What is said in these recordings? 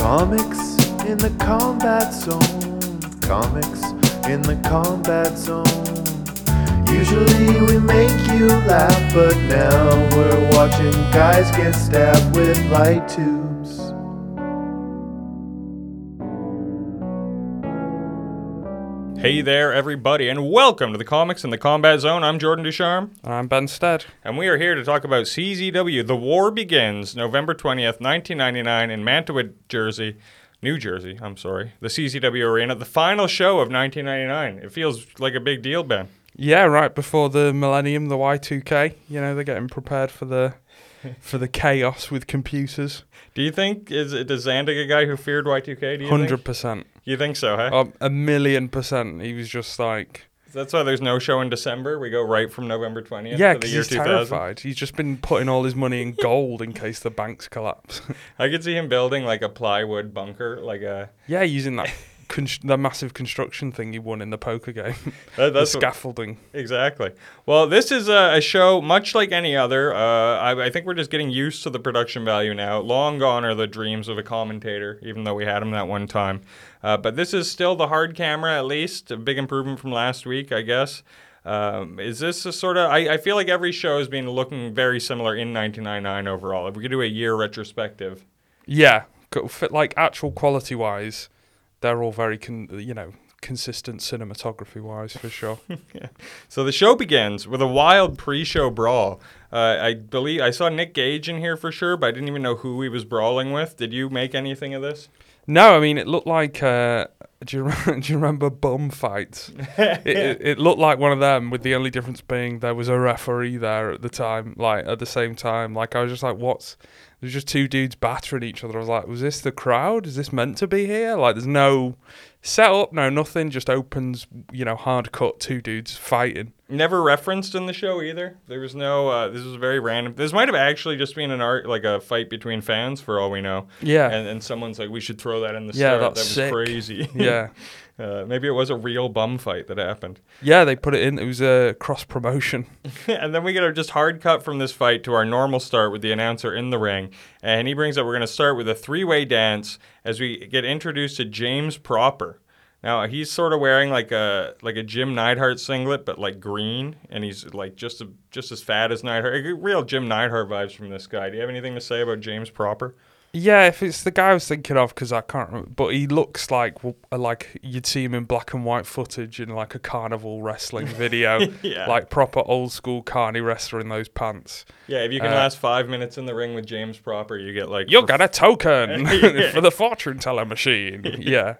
Comics in the combat zone. Comics in the combat zone. Usually we make you laugh, but now we're watching guys get stabbed with light tubes. Hey there, everybody, and welcome to the Comics in the Combat Zone. I'm Jordan Ducharme, And I'm Ben Stead. and we are here to talk about CZW. The War Begins, November 20th, 1999, in Mantua, Jersey. New Jersey, I'm sorry. The CZW Arena, the final show of 1999. It feels like a big deal, Ben. Yeah, right before the millennium, the Y2K. You know, they're getting prepared for the for the chaos with computers. Do you think, is, is Zandig a guy who feared Y2K? Do you Hundred percent, You think so, huh? um, a million percent. He was just like, That's why there's no show in December. We go right from November 20th yeah, to the year he's 2000. terrified. He's just been putting all his money in gold in case the banks collapse. I could see him building like a plywood bunker, like a yeah, using that const- the massive construction thing he won in the poker game, that, the that's what- scaffolding. Exactly. Well, this is a, a show much like any other. Uh, I, I think we're just getting used to the production value now. Long gone are the dreams of a commentator, even though we had him that one time. Uh, but this is still the hard camera, at least. A big improvement from last week, I guess. Um, is this a sort of? I, I feel like every show has been looking very similar in 1999 overall. If we could do a year retrospective, Yeah, fit like actual quality wise, they're all very con- you know consistent cinematography wise for sure. yeah. So the show begins with a wild pre-show brawl. Uh, I believe I saw Nick Gage in here for sure, but I didn't even know who he was brawling with. Did you make anything of this? No, I mean it looked like. Uh, do you re- do you remember bum fights? it, it, it looked like one of them, with the only difference being there was a referee there at the time, like at the same time. Like I was just like, what's? There's just two dudes battering each other. I was like, was this the crowd? Is this meant to be here? Like, there's no setup, no nothing. Just opens, you know, hard cut two dudes fighting. Never referenced in the show either. There was no. Uh, this was very random. This might have actually just been an art, like a fight between fans, for all we know. Yeah, And and someone's like, we should throw that in the Yeah, start. that's that was sick. crazy. yeah, uh, maybe it was a real bum fight that happened. yeah. They put it in. It was a cross promotion. and then we get a just hard cut from this fight to our normal start with the announcer in the ring. And he brings up we're going to start with a three way dance as we get introduced to James Proper. Now he's sort of wearing like a like a Jim Neidhart singlet, but like green, and he's like just a, just as fat as Neidhart. Real Jim Neidhart vibes from this guy. Do you have anything to say about James Proper? Yeah, if it's the guy I was thinking of, because I can't remember, but he looks like like you'd see him in black and white footage in like a carnival wrestling video, Yeah. like proper old school carny wrestler in those pants. Yeah, if you can Uh, last five minutes in the ring with James Proper, you get like You for got a token for the fortune teller machine. Yeah,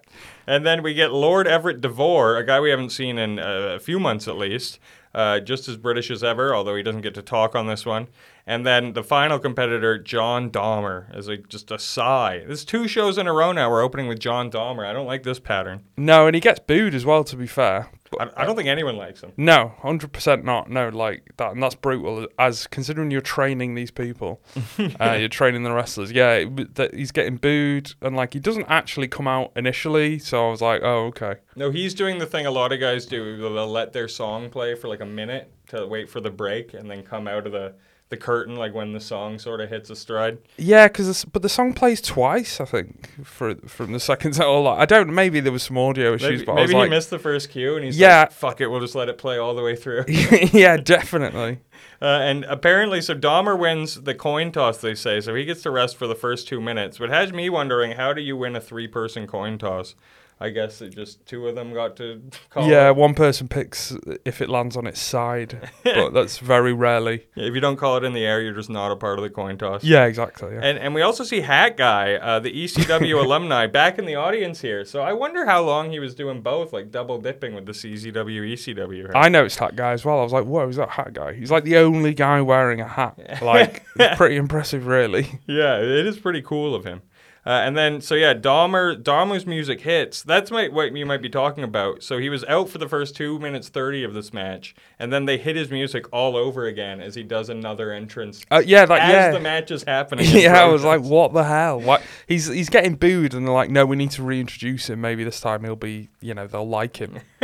And then we get Lord Everett Devore, a guy we haven't seen in uh, a few months at least, uh, just as British as ever, although he doesn't get to talk on this one. And then the final competitor, John Dahmer, is like just a sigh. There's two shows in a row now. We're opening with John Dahmer. I don't like this pattern. no, and he gets booed as well. To be fair, I, I don't think anyone likes him. no, hundred percent not. No, like that, and that's brutal. As considering you're training these people, uh, you're training the wrestlers. Yeah, it, that he's getting booed, and like he doesn't actually come out initially. So I was like, oh okay. No, he's doing the thing a lot of guys do. They'll let their song play for like a minute to wait for the break and then come out of the, the curtain like when the song sort of hits a stride. Yeah, because but the song plays twice, I think, for from the second all. I don't. Maybe there was some audio issues, Maybe, but I maybe he like, missed the first cue and he's Yeah. like, fuck it, we'll just let it play all the way through. yeah, definitely. Uh, and apparently, so Dahmer wins the coin toss, they say. So he gets to rest for the first two minutes. But has me wondering, how do you win a three person coin toss? I guess it just two of them got to call. Yeah, it. one person picks if it lands on its side, but that's very rarely. If you don't call it in the air, you're just not a part of the coin toss. Yeah, exactly. Yeah. And, and we also see Hat Guy, uh, the ECW alumni, back in the audience here. So I wonder how long he was doing both, like double dipping with the CZW, ECW. here. I noticed Hat guy as well. I was like, "Whoa, is that hat guy?" He's like the only guy wearing a hat. Like, pretty impressive, really. Yeah, it is pretty cool of him. Uh, and then, so yeah, Dahmer, Dahmer's music hits. That's my, what you might be talking about. So he was out for the first two minutes thirty of this match, and then they hit his music all over again as he does another entrance Uh, yeah, like as yeah. the match is happening. in yeah, I was like, what the hell? What? He's he's getting booed, and they're like, no, we need to reintroduce him. Maybe this time he'll be, you know, they'll like him.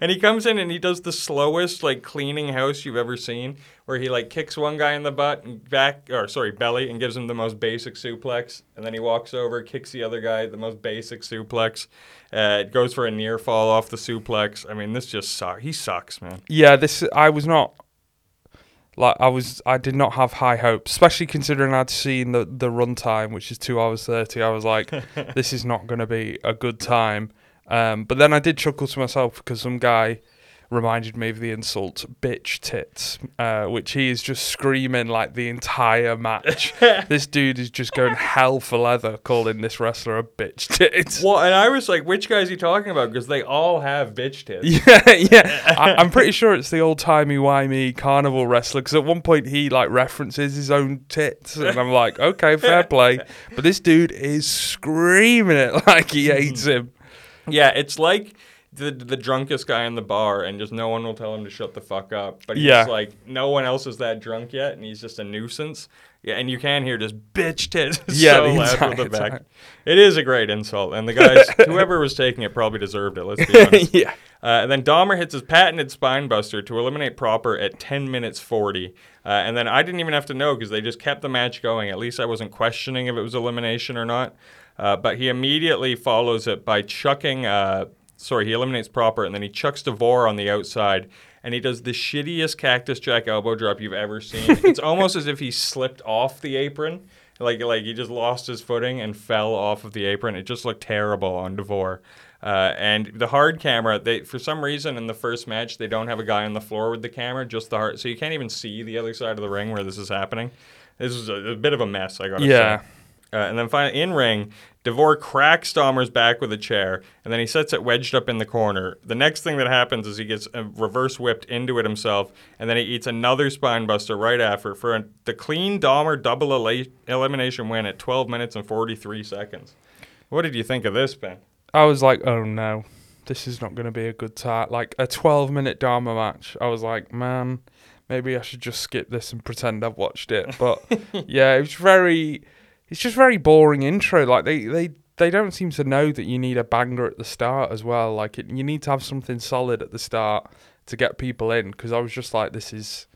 and he comes in and he does the slowest like cleaning house you've ever seen, where he like kicks one guy in the butt and back, or sorry, belly, and gives him the most basic suplex, and then he walks over, kicks the other guy the most basic suplex. Uh, it goes for a near fall off the suplex. I mean, this just sucks. He sucks, man. Yeah, this I was not like I was I did not have high hopes, especially considering I'd seen the the run time, which is two hours thirty. I was like, this is not going to be a good time. Um, but then I did chuckle to myself because some guy reminded me of the insult bitch tits, uh, which he is just screaming like the entire match. this dude is just going hell for leather, calling this wrestler a bitch tits. Well, and I was like, which guy is he talking about? Because they all have bitch tits. Yeah, yeah. I, I'm pretty sure it's the old timey wimey carnival wrestler because at one point he like references his own tits, and I'm like, okay, fair play. But this dude is screaming it like he hates him. Yeah, it's like the the drunkest guy in the bar, and just no one will tell him to shut the fuck up. But he's Yeah. like, no one else is that drunk yet, and he's just a nuisance. Yeah, and you can hear just bitch tits Yeah, so loud from the back. time. It is a great insult, and the guys, whoever was taking it, probably deserved it. Let's be honest. yeah. Uh, and then Dahmer hits his patented spine buster to eliminate Proper at 10 minutes 40. Uh, and then I didn't even have to know because they just kept the match going. At least I wasn't questioning if it was elimination or not. Uh, but he immediately follows it by chucking. Uh, sorry, he eliminates Proper and then he chucks Devore on the outside. And he does the shittiest Cactus Jack elbow drop you've ever seen. it's almost as if he slipped off the apron. Like, like he just lost his footing and fell off of the apron. It just looked terrible on Devore. Uh, and the hard camera, they for some reason in the first match they don't have a guy on the floor with the camera, just the hard, so you can't even see the other side of the ring where this is happening. This is a, a bit of a mess, I gotta Yeah. say. Uh, and then finally, in ring, Devore cracks Dahmer's back with a chair, and then he sets it wedged up in the corner. The next thing that happens is he gets uh, reverse whipped into it himself, and then he eats another spine buster right after for a, the clean Dahmer double ela- elimination win at 12 minutes and 43 seconds. What did you think of this, Ben? I was like, oh no, this is not going to be a good time. Like a 12 minute Dahmer match. I was like, man, maybe I should just skip this and pretend I've watched it. But yeah, it was very, it's just very boring intro. Like they, they, they don't seem to know that you need a banger at the start as well. Like it, you need to have something solid at the start to get people in. Because I was just like, this is,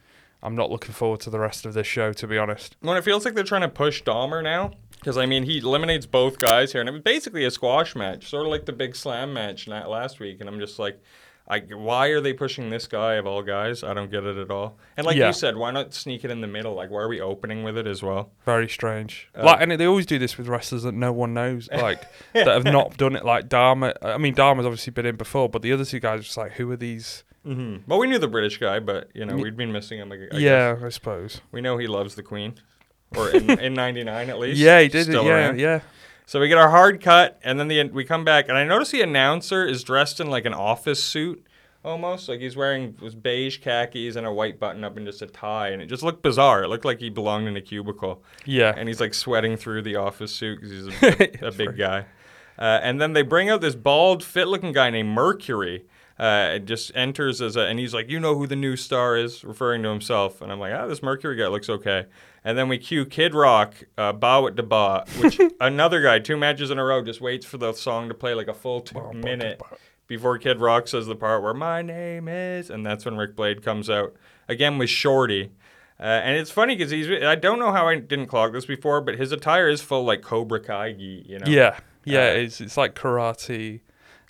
I'm not looking forward to the rest of this show, to be honest. Well, it feels like they're trying to push Dahmer now. Because, I mean, he eliminates both guys here. And it was basically a squash match, sort of like the big slam match last week. And I'm just like, I, why are they pushing this guy of all guys? I don't get it at all. And like Yeah. you said, why not sneak it in the middle? Like, why are we opening with it as well? Very strange. Uh, like, and they always do this with wrestlers that no one knows, like that have not done it. Like Dahmer. I mean, Dahmer's obviously been in before, but the other two guys are just like, who are these? Mm-hmm. Well, we knew the British guy, but, you know, we'd been missing him. I, I yeah, guess. I suppose. We know he loves the Queen. Or in, in 99 at least. Yeah, he did Still it. Yeah, around. yeah. So we get our hard cut, and then the we come back, and I notice the announcer is dressed in like an office suit, almost like he's wearing was beige khakis and a white button up and just a tie, and it just looked bizarre. It looked like he belonged in a cubicle, Yeah. and he's like sweating through the office suit because he's a, a big guy. Uh, and then they bring out this bald, fit-looking guy named Mercury. Uh, it just enters as a, and he's like, you know who the new star is, referring to himself. And I'm like, ah, this Mercury guy looks okay. And then we cue Kid Rock, uh, Bow at Ba, which another guy, two matches in a row, just waits for the song to play like a full two minute before Kid Rock says the part where my name is, and that's when Rick Blade comes out again with Shorty. Uh, and it's funny because he's, I don't know how I didn't clog this before, but his attire is full like Cobra Kai gi, you know? Yeah, yeah. Uh, it's it's like karate.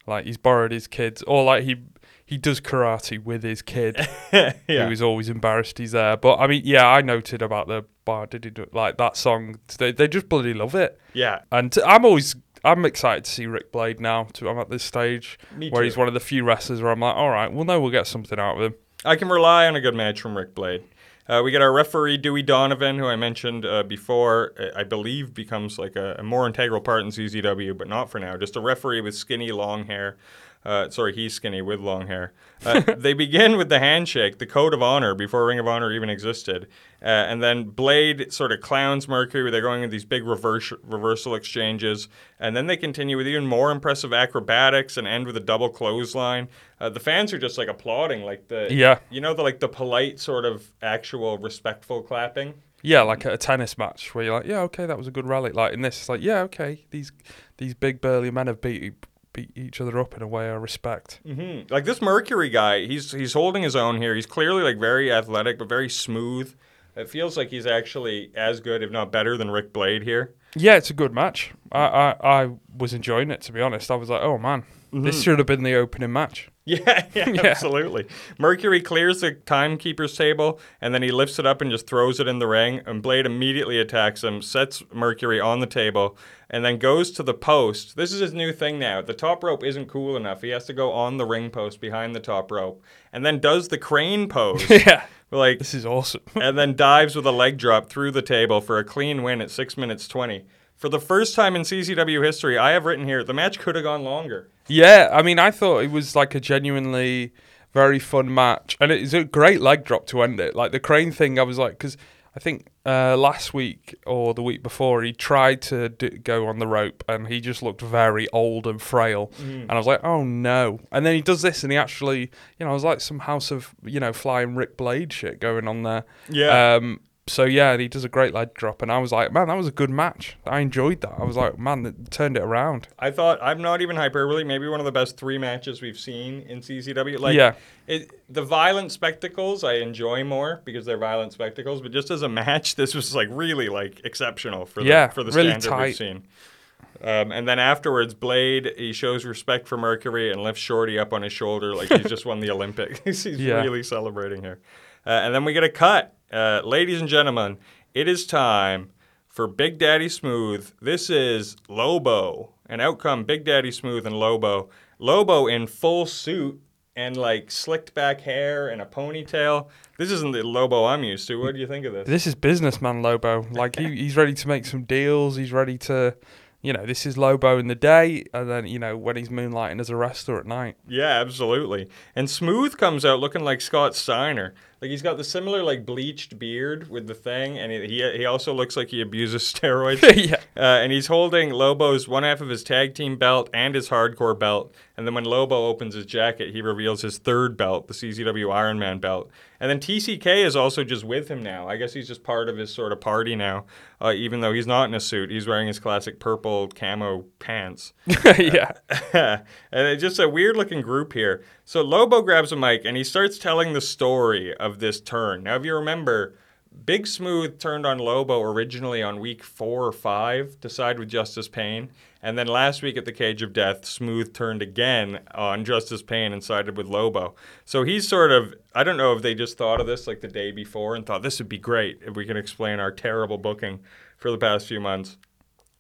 Like he's borrowed his kids, or like he he does karate with his kid, yeah. who is always embarrassed he's there. But I mean, yeah, I noted about the bar. Did he do like that song? They they just bloody love it. Yeah. And I'm always I'm excited to see Rick Blade now. To, I'm at this stage where too. he's one of the few wrestlers where I'm like, all right, we'll know we'll get something out of him. I can rely on a good match from Rick Blade. Uh, we get our referee Dewey Donovan, who I mentioned uh, before. uh, I believe becomes like a, a more integral part in CZW, but not for now. Just a referee with skinny, long hair. Uh, sorry, he's skinny with long hair. Uh, they begin with the handshake, the code of honor, before Ring of Honor even existed. Uh, and then Blade sort of clowns Mercury. Where they're going with these big reverse, reversal exchanges. And then they continue with even more impressive acrobatics and end with a double clothesline. Uh, the fans are just like applauding, like the Yeah. you know the like the polite sort of actual respectful clapping. Yeah, like at a tennis match where you're like, yeah, okay, that was a good rally. Like in this, it's like, yeah, okay, these these big burly men have beat beat each other up in a way I respect. hmm Like this Mercury guy, he's he's holding his own here. He's clearly like very athletic, but very smooth. It feels like he's actually as good, if not better, than Rick Blade here. Yeah, it's a good match. I, I, I was enjoying it to be honest. I was like, oh man, this should have been the opening match. Yeah, yeah, Yeah. absolutely. Mercury clears the timekeeper's table and then he lifts it up and just throws it in the ring. And Blade immediately attacks him, sets Mercury on the table, and then goes to the post. This is his new thing now. The top rope isn't cool enough. He has to go on the ring post behind the top rope and then does the crane pose. yeah, like this is awesome. and then dives with a leg drop through the table for a clean win at 6 minutes 20. For the first time in CZW history, I have written here the match could have gone longer. Yeah, I mean, I thought it was like a genuinely very fun match, and it's a great leg drop to end it. Like the crane thing, I was like, because I think uh, last week or the week before he tried to do, go on the rope, and he just looked very old and frail, and I was like, oh no. And then he does this, and he actually, you know, I was like some House of you know Flying Rick Blade shit going on there. Yeah. Um, so yeah, he does a great leg drop, and I was like, man, that was a good match. I enjoyed that. I was like, man, that turned it around. I thought I'm not even hyperbole. Maybe one of the best three matches we've seen in CZW. Like, Yeah. it, the violent spectacles I enjoy more because they're violent spectacles. But just as a match, this was like really like exceptional for the Yeah, for the really standard we've seen. Um, and then afterwards, Blade he shows respect for Mercury and lifts Shorty up on his shoulder like he's just won the Olympics. he's Yeah. really celebrating here. Uh, and then we get a cut, uh, ladies and gentlemen. It is time for Big Daddy Smooth. This is Lobo, and out come Big Daddy Smooth and Lobo. Lobo in full suit and like slicked back hair and a ponytail. This isn't the Lobo I'm used to. What do you think of this? This is businessman Lobo. Like he, he's ready to make some deals. He's ready to, you know, this is Lobo in the day, and then you know when he's moonlighting as a wrestler at night. Yeah, absolutely. And Smooth comes out looking like Scott Steiner. Like he's got the similar like bleached beard with the thing, and he he, he also looks like he abuses steroids. yeah. Uh, and he's holding Lobo's one half of his tag team belt and his hardcore belt. And then when Lobo opens his jacket, he reveals his third belt, the CZW Iron Man belt. And then TCK is also just with him now. I guess he's just part of his sort of party now, uh, even though he's not in a suit. He's wearing his classic purple camo pants. yeah. and it's just a weird looking group here. So Lobo grabs a mic and he starts telling the story of this turn. Now, if you remember, Big Smooth turned on Lobo originally on week four or five to side with Justice Pain. And then last week at the Cage of Death, Smooth turned again on Justice Pain and sided with Lobo. So he's sort of, I don't know if they just thought of this like the day before and thought this would be great if we can explain our terrible booking for the past few months.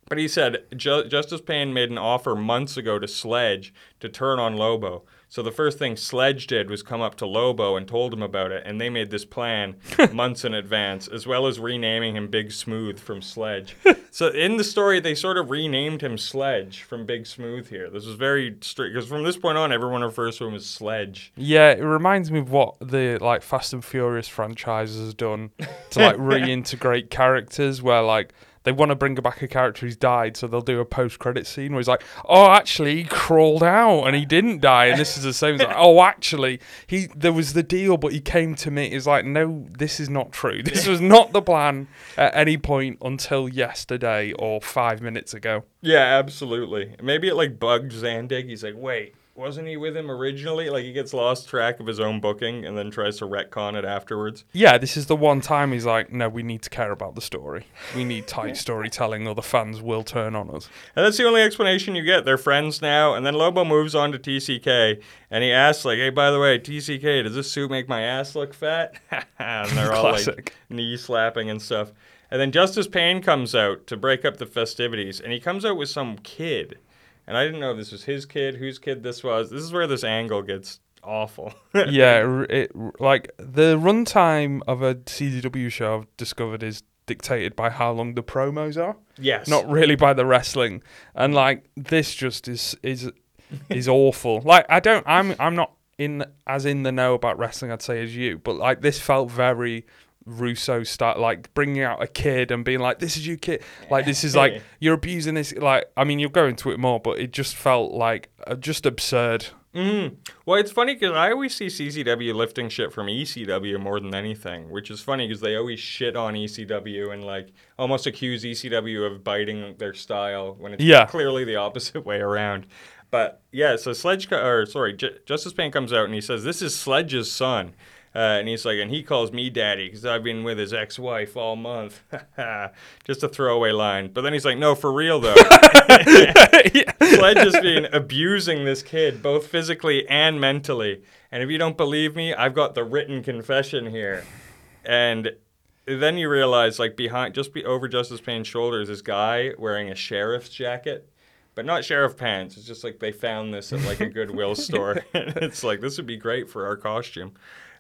But he said Ju- Justice Pain made an offer months ago to Sledge to turn on Lobo. So the first thing Sledge did was come up to Lobo and told him about it, and they made this plan months in advance, as well as renaming him Big Smooth from Sledge. so in the story, they sort of renamed him Sledge from Big Smooth here. This was very strict because from this point on, everyone refers to him as Sledge. Yeah, it reminds me of what the like Fast and Furious franchise has done to like reintegrate characters where like they want to bring back a character who's died, so they'll do a post-credit scene where he's like, "Oh, actually, he crawled out and he didn't die," and this is the same. Like, "Oh, actually, he there was the deal, but he came to me." It's like, "No, this is not true. This was not the plan at any point until yesterday or five minutes ago." Yeah, absolutely. Maybe it like bugged Zandig. He's like, wait, wasn't he with him originally? Like he gets lost track of his own booking and then tries to retcon it afterwards. Yeah, this is the one time he's like, "No, we need to care about the story. We need tight storytelling, or the fans will turn on us." And that's the only explanation you get. They're friends now. And then Lobo moves on to TCK and he asks, like, hey, by the way, TCK, does this suit make my ass look fat? and they're all like knee slapping and stuff. And then Justice Pain comes out to break up the festivities. And he comes out with some kid. And I didn't know if this was his kid, whose kid this was. This is where this angle gets awful. yeah, it like the runtime of a CZW show I've discovered is dictated by how long the promos are, yes. not really by the wrestling. And like this just is is is awful. Like I don't I'm I'm not in as in the know about wrestling I'd say as you, but like this felt very Russo start like bringing out a kid and being like, "This is your kid." Like this is like you're abusing this. Like I mean, you'll go into it more, but it just felt like uh, just absurd. Mm. Well, it's funny because I always see CZW lifting shit from ECW more than anything, which is funny because they always shit on ECW and like almost accuse ECW of biting their style when it's Yeah. clearly the opposite way around. But yeah, so Sledge, or sorry, J- Justice Pain comes out and he says, This is Sledge's son. Uh, and he's like, and he calls me daddy because I've been with his ex wife all month. Just a throwaway line. But then he's like, No, for real though. Sledge has been abusing this kid, both physically and mentally. And if you don't believe me, I've got the written confession here. And then you realize, like behind, just be over Justice Pain's shoulders, this guy wearing a sheriff's jacket, but not sheriff pants. It's just like they found this at like a Goodwill store. it's like this would be great for our costume.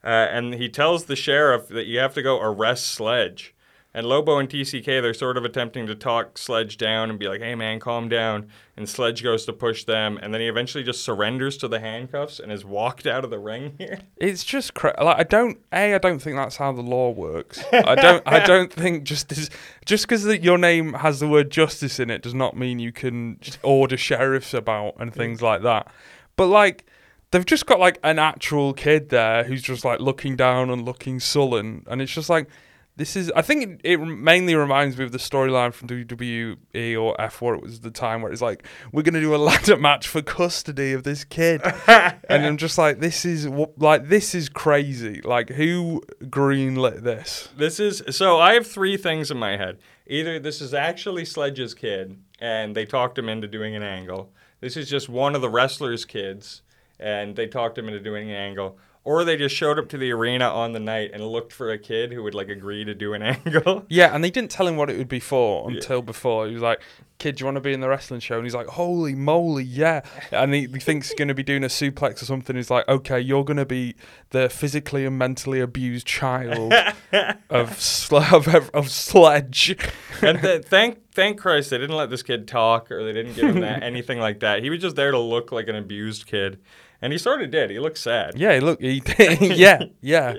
Uh, and he tells the sheriff that you have to go arrest Sledge. And Lobo and TCK, they're sort of attempting to talk Sledge down and be like, hey man, calm down. And Sledge goes to push them. And then he eventually just surrenders to the handcuffs and is walked out of the ring here. It's just cra- like I don't a I don't think that's how the law works. I don't I don't think just as, just because your name has the word justice in it does not mean you can just order sheriffs about and things like that. But like they've just got like an actual kid there who's just like looking down and looking sullen, and it's just like this is. I think it, it mainly reminds me of the storyline from WWE or F4. It was the time where it's like we're gonna do a ladder match for custody of this kid, and I'm just like, this is like this is crazy. Like who greenlit this? This is so I have three things in my head. Either this is actually Sledge's kid and they talked him into doing an angle. This is just one of the wrestlers' kids and they talked him into doing an angle. Or they just showed up to the arena on the night and looked for a kid who would like agree to do an angle. Yeah, and they didn't tell him what it would be for until before. He was like, "Kid, do you want to be in the wrestling show?" And he's like, "Holy moly, yeah!" And he, he thinks he's going to be doing a suplex or something. He's like, "Okay, you're going to be the physically and mentally abused child of sl- of, of Sledge." and th- thank thank Christ they didn't let this kid talk or they didn't give him that anything like that. He was just there to look like an abused kid. And he sort of did. He looked sad. yeah, look, he, yeah, yeah.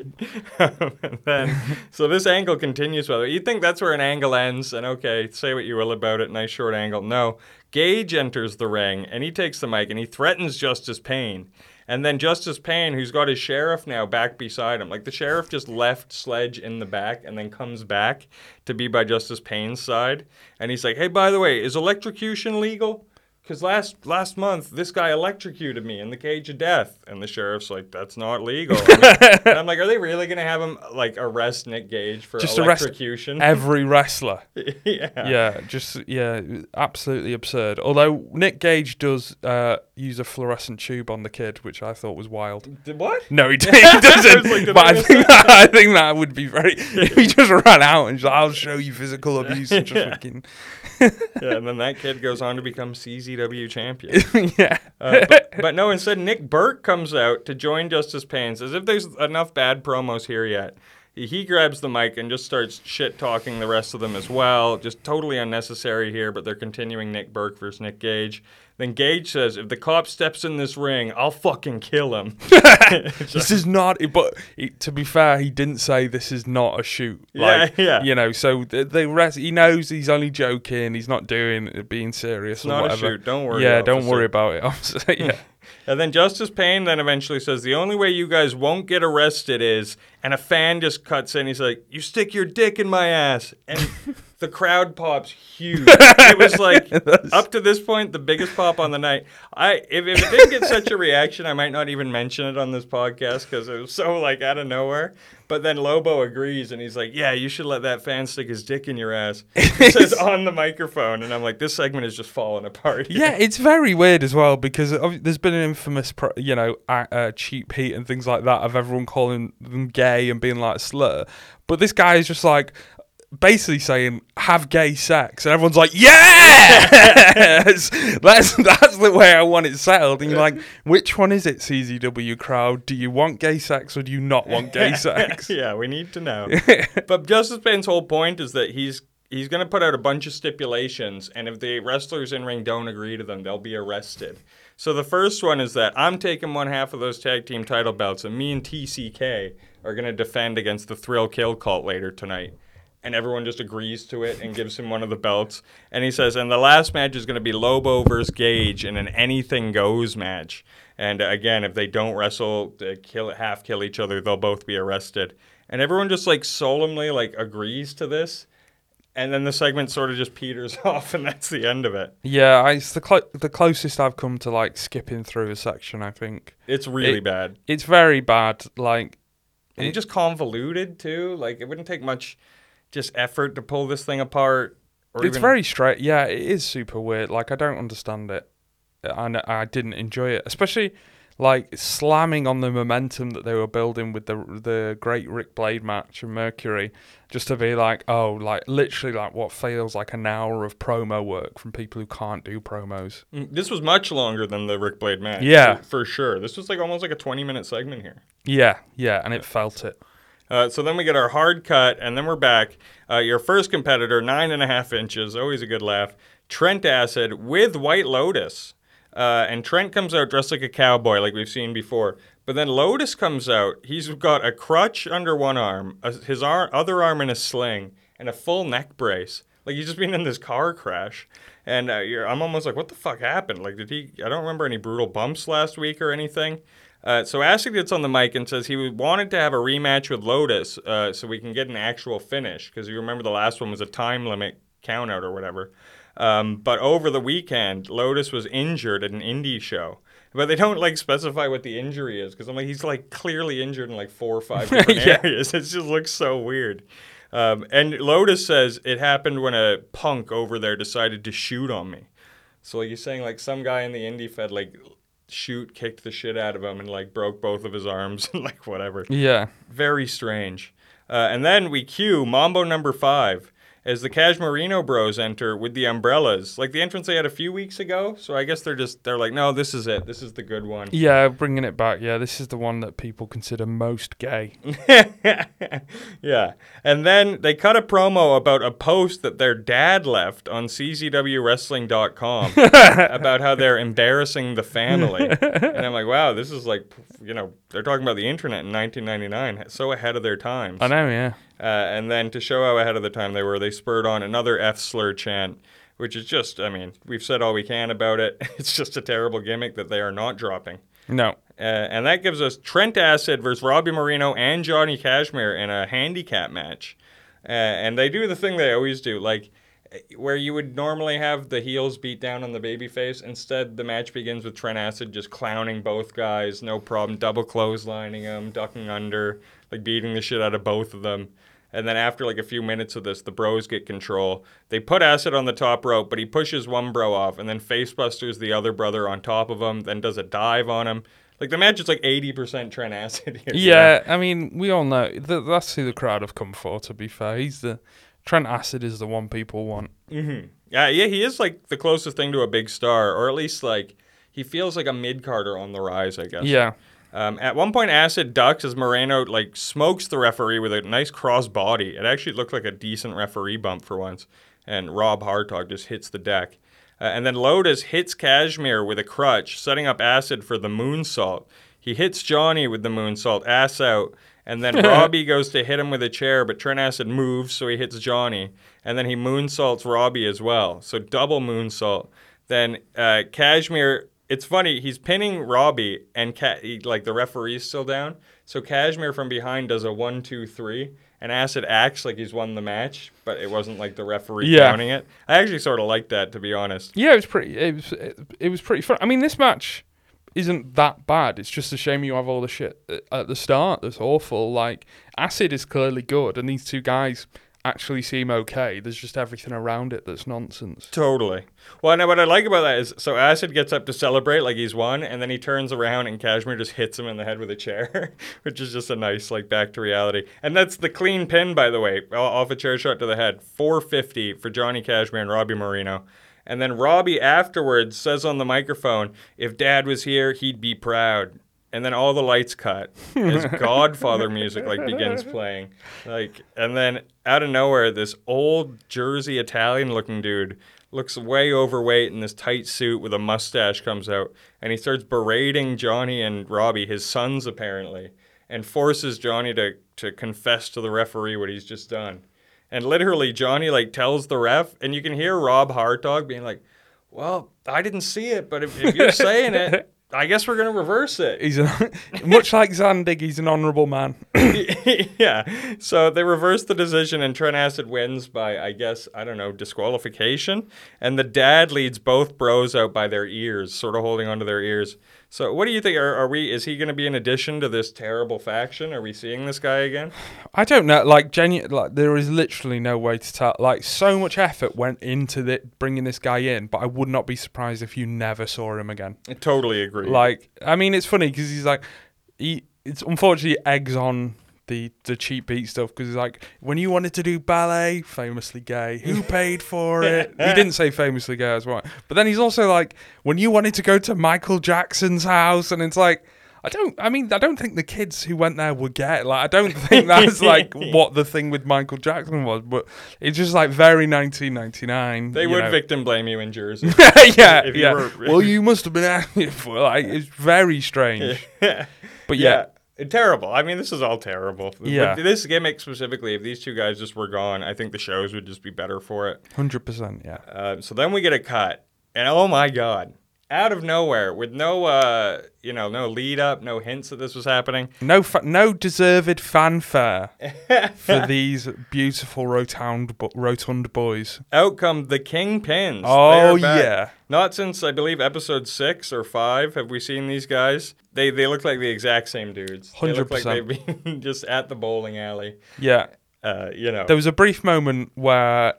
and then, so this angle continues. Well, you'd think that's where an angle ends, and okay, say what you will about it. Nice short angle. No, Gage enters the ring, and he takes the mic, and he threatens Justice Pain. And then Justice Pain, who's got his sheriff now back beside him, like the sheriff just left Sledge in the back and then comes back to be by Justice Pain's side. And he's like, hey, by the way, is electrocution legal? Because last last month this guy electrocuted me in the cage of death, and the sheriff's like, "That's not legal." I, and i'm like, "Are they really gonna have him like arrest Nick Gage for Just arrest electrocution?" Every wrestler. yeah. Yeah, just yeah, absolutely absurd. Although Nick Gage does uh, use a fluorescent tube on the kid, which I thought was wild. Did what? No, he, d- he doesn't. like, did but I I think that, I think that would be very. If he just ran out and just, I'll show you physical abuse and just Yeah. fucking Yeah, and then that kid goes on to become CZW champion. yeah. Uh, but, but no, instead Nick Berk comes out to join Justice Pain's as if there's enough bad promos here yet. He grabs the mic and just starts shit talking the rest of them as well. Just totally unnecessary here, but they're continuing Nick Berk versus Nick Gage. Then Gage says, "If the cop steps in this ring, I'll fucking kill him." This is not. But to be fair, he didn't say this is not a shoot. Yeah, Like, yeah. You know, so the, the rest he knows he's only joking. He's not doing being serious It's or not a whatever. shoot. Don't worry, Yeah, don't worry about it. officer. yeah. And then Justice Pain then eventually says, The only way you guys won't get arrested is, and a fan just cuts in. He's like, You stick your dick in my ass. And the crowd pops huge. It was like, up to this point, the biggest pop on the night. I If, if it didn't get such a reaction, I might not even mention it on this podcast because it was so like out of nowhere. But then Lobo agrees and he's like, Yeah, you should let that fan stick his dick in your ass. He says on the microphone. And I'm like, This segment is just falling apart. here." Yeah, it's very weird as well because there's been an infamous, pro- you know, uh, cheap heat and things like that of everyone calling them gay and being like slur. But this guy is just like basically saying have gay sex, and everyone's like, yes, that's that's the way I want it settled. And you're like, which one is it, CZW crowd? Do you want gay sex or do you not want gay sex? yeah, we need to know. but Justice Pain's whole point is that he's he's going to put out a bunch of stipulations, and if the wrestlers in ring don't agree to them, they'll be arrested. So the first one is that I'm taking one half of those tag team title belts, and me and TCK are going to defend against the Thrill Kill cult later tonight. And everyone just agrees to it and gives him one of the belts. And he says, and the last match is going to be Lobo versus Gage in an anything goes match. And uh, again, if they don't wrestle, uh, kill half kill each other, they'll both be arrested. And everyone just like solemnly like agrees to this. and then the segment sort of just peters off, and that's the end of it. Yeah, it's the clo- the closest I've come to like skipping through a section. I think It's really It- bad. it's very bad. Like, And it- just convoluted too. Like it wouldn't take much just effort to pull this thing apart. Or it's even- very straight. Yeah, it is super weird. Like, I don't understand it, and I didn't enjoy it, especially like slamming on the momentum that they were building with the the Great Rick Blade match and Mercury, just to be like, oh, like literally like what feels like an hour of promo work from people who can't do promos. Mm, This was much longer than the Rick Blade match. Yeah. for, for sure. This was like almost like a twenty-minute segment here. Yeah, yeah, and it felt it. Uh, so then we get our hard cut, and then we're back. Uh, your first competitor, nine and a half inches, always a good laugh. Trent Acid with White Lotus. Uh, and Trent comes out dressed like a cowboy, like we've seen before. But then Lotus comes out. He's got a crutch under one arm, a, his ar- other arm in a sling, and a full neck brace. Like he's just been in this car crash. And uh, I'm almost like, what the fuck happened? Like, did he? I don't remember any brutal bumps last week or anything. Uh, so Acid gets on the mic and says he wanted to have a rematch with Lotus uh, so we can get an actual finish because you remember the last one was a time limit count out or whatever. Um, but over the weekend, Lotus was injured at an indie show. But they don't like specify what the injury is because I'm like he's like clearly injured in like four or five different Yeah. areas. It just looks so weird. Um, and Lotus says it happened when a punk over there decided to shoot on me. So like you're saying like some guy in the indie fed like shoot kicked the shit out of him and like broke both of his arms and like whatever. Yeah, Very strange. Uh, and then we cue Mambo number five as the Kashmerino Bros enter with the umbrellas, like the entrance they had a few weeks ago. So I guess they're just they're like, no, this is it. This is the good one. yeah, bringing it back. Yeah, this is the one that people consider most gay. yeah. And then they cut a promo about a post that their dad left on CZWWrestling.com about how they're embarrassing the family. and I'm like, wow, this is like, you know, they're talking about the internet in 1999, so ahead of their times. I know. Yeah. Uh, and then to show how ahead of the time they were, they spurred on another F slur chant, which is just, I mean, we've said all we can about it. It's just a terrible gimmick that they are not dropping. No. Uh, and that gives us Trent Acid versus Robbie Mireno and Johnny Kashmere in a handicap match. Uh, and they do the thing they always do, like where you would normally have the heels beat down on the babyface. Instead, the match begins with Trent Acid just clowning both guys, no problem, double clotheslining them, ducking under, like beating the shit out of both of them. And then after like a few minutes of this, the bros get control. They put Acid on the top rope, but he pushes one bro off, and then Facebusters the other brother on top of him, then does a dive on him. Like the match is like 80% Trent Acid here. you know? Yeah, I mean, we all know that that's who the crowd have come for. To be fair, he's the Trent Acid is the one people want. Mm-hmm. Yeah, yeah, he is like the closest thing to a big star, or at least like he feels like a mid carder on the rise, I guess. Yeah, Um, at one point, Acid ducks as Mireno like smokes the referee with a nice cross body. It actually looked like a decent referee bump for once, and Rob Hartog just hits the deck. Uh, and then Lotus hits Kashmere with a crutch, setting up Acid for the moonsault. He hits Johnny with the moonsault, ass out, and then Robbie goes to hit him with a chair, but Trent Acid moves, so he hits Johnny, and then he moonsaults Robbie as well. So double moonsault. Then uh, Kashmere it's funny. He's pinning Robbie, and Ca- he, like the referee's still down. So Kashmere from behind does a one, two, three, and Acid acts like he's won the match, but it wasn't like the referee Yeah. counting it. I actually sort of like that, to be honest. yeah, it was pretty. It was it, it was pretty fun. I mean, this match isn't that bad. It's just a shame you have all the shit at- at the start that's awful. Like Acid is clearly good, and these two guys actually seem okay. There's just everything around it that's nonsense. Totally. Well, now what I like about that is, so Acid gets up to celebrate like he's won, and then he turns around and Kashmere just hits him in the head with a chair, which is just a nice like back to reality. And that's the clean pin, by the way, off a chair shot to the head, 450 for Johnny Kashmere and Robbie Mireno. And then Robbie afterwards says on the microphone, "If Dad was here, he'd be proud." And then all the lights cut as Godfather music like begins playing, like, and then out of nowhere, this old Jersey Italian-looking dude looks way overweight in this tight suit with a mustache comes out, and he starts berating Johnny and Robbie, his sons apparently, and forces Johnny to to confess to the referee what he's just done. And literally, Johnny like tells the ref, and you can hear Rob Hartog being like, "Well, I didn't see it, but if, if you're saying it, I guess we're gonna reverse it. He's a, much like Zandig. He's an honourable man. yeah. So they reverse the decision, and Trent Acid wins by, I guess, I don't know, disqualification. And the dad leads both bros out by their ears, sort of holding onto their ears. So, what do you think? Are, are we? Is he going to be an addition to this terrible faction? Are we seeing this guy again? I don't know. Like, genu- like there is literally no way to tell. Like, so much effort went into the, bringing this guy in, but I would not be surprised if you never saw him again. I totally agree. Like, I mean, it's funny because he's like, he. It's unfortunately eggs on the the cheap beat stuff because he's like, when you wanted to do ballet, famously gay, who paid for it? he didn't say famously gay as well, but then he's also like, when you wanted to go to Michael Jackson's house, and it's like. I don't. I mean, I don't think the kids who went there would get. Like, I don't think that's like what the thing with Michael Jackson was. But it's just like very 1999. they would know. victim blame you in Jersey. yeah, you yeah. were- well, you must have been for like it's very strange. Yeah. But yeah, Yeah. Terrible. I mean, this is all terrible. Yeah. But this gimmick specifically, if these two guys just were gone, I think the shows would just be better for it. hundred percent. Yeah. Uh, so then we get a cut, and oh my god, out of nowhere, with no, uh, you know, no lead up, no hints that this was happening. No, fa- no deserved fanfare for these beautiful rotund, bo- rotund boys. Out come the Kingpins. Oh are back. yeah, Not since I believe episode six or five have we seen these guys. They they look like the exact same dudes. They look like 100%. they've been just at the bowling alley. yeah. Uh, you know. There was a brief moment where,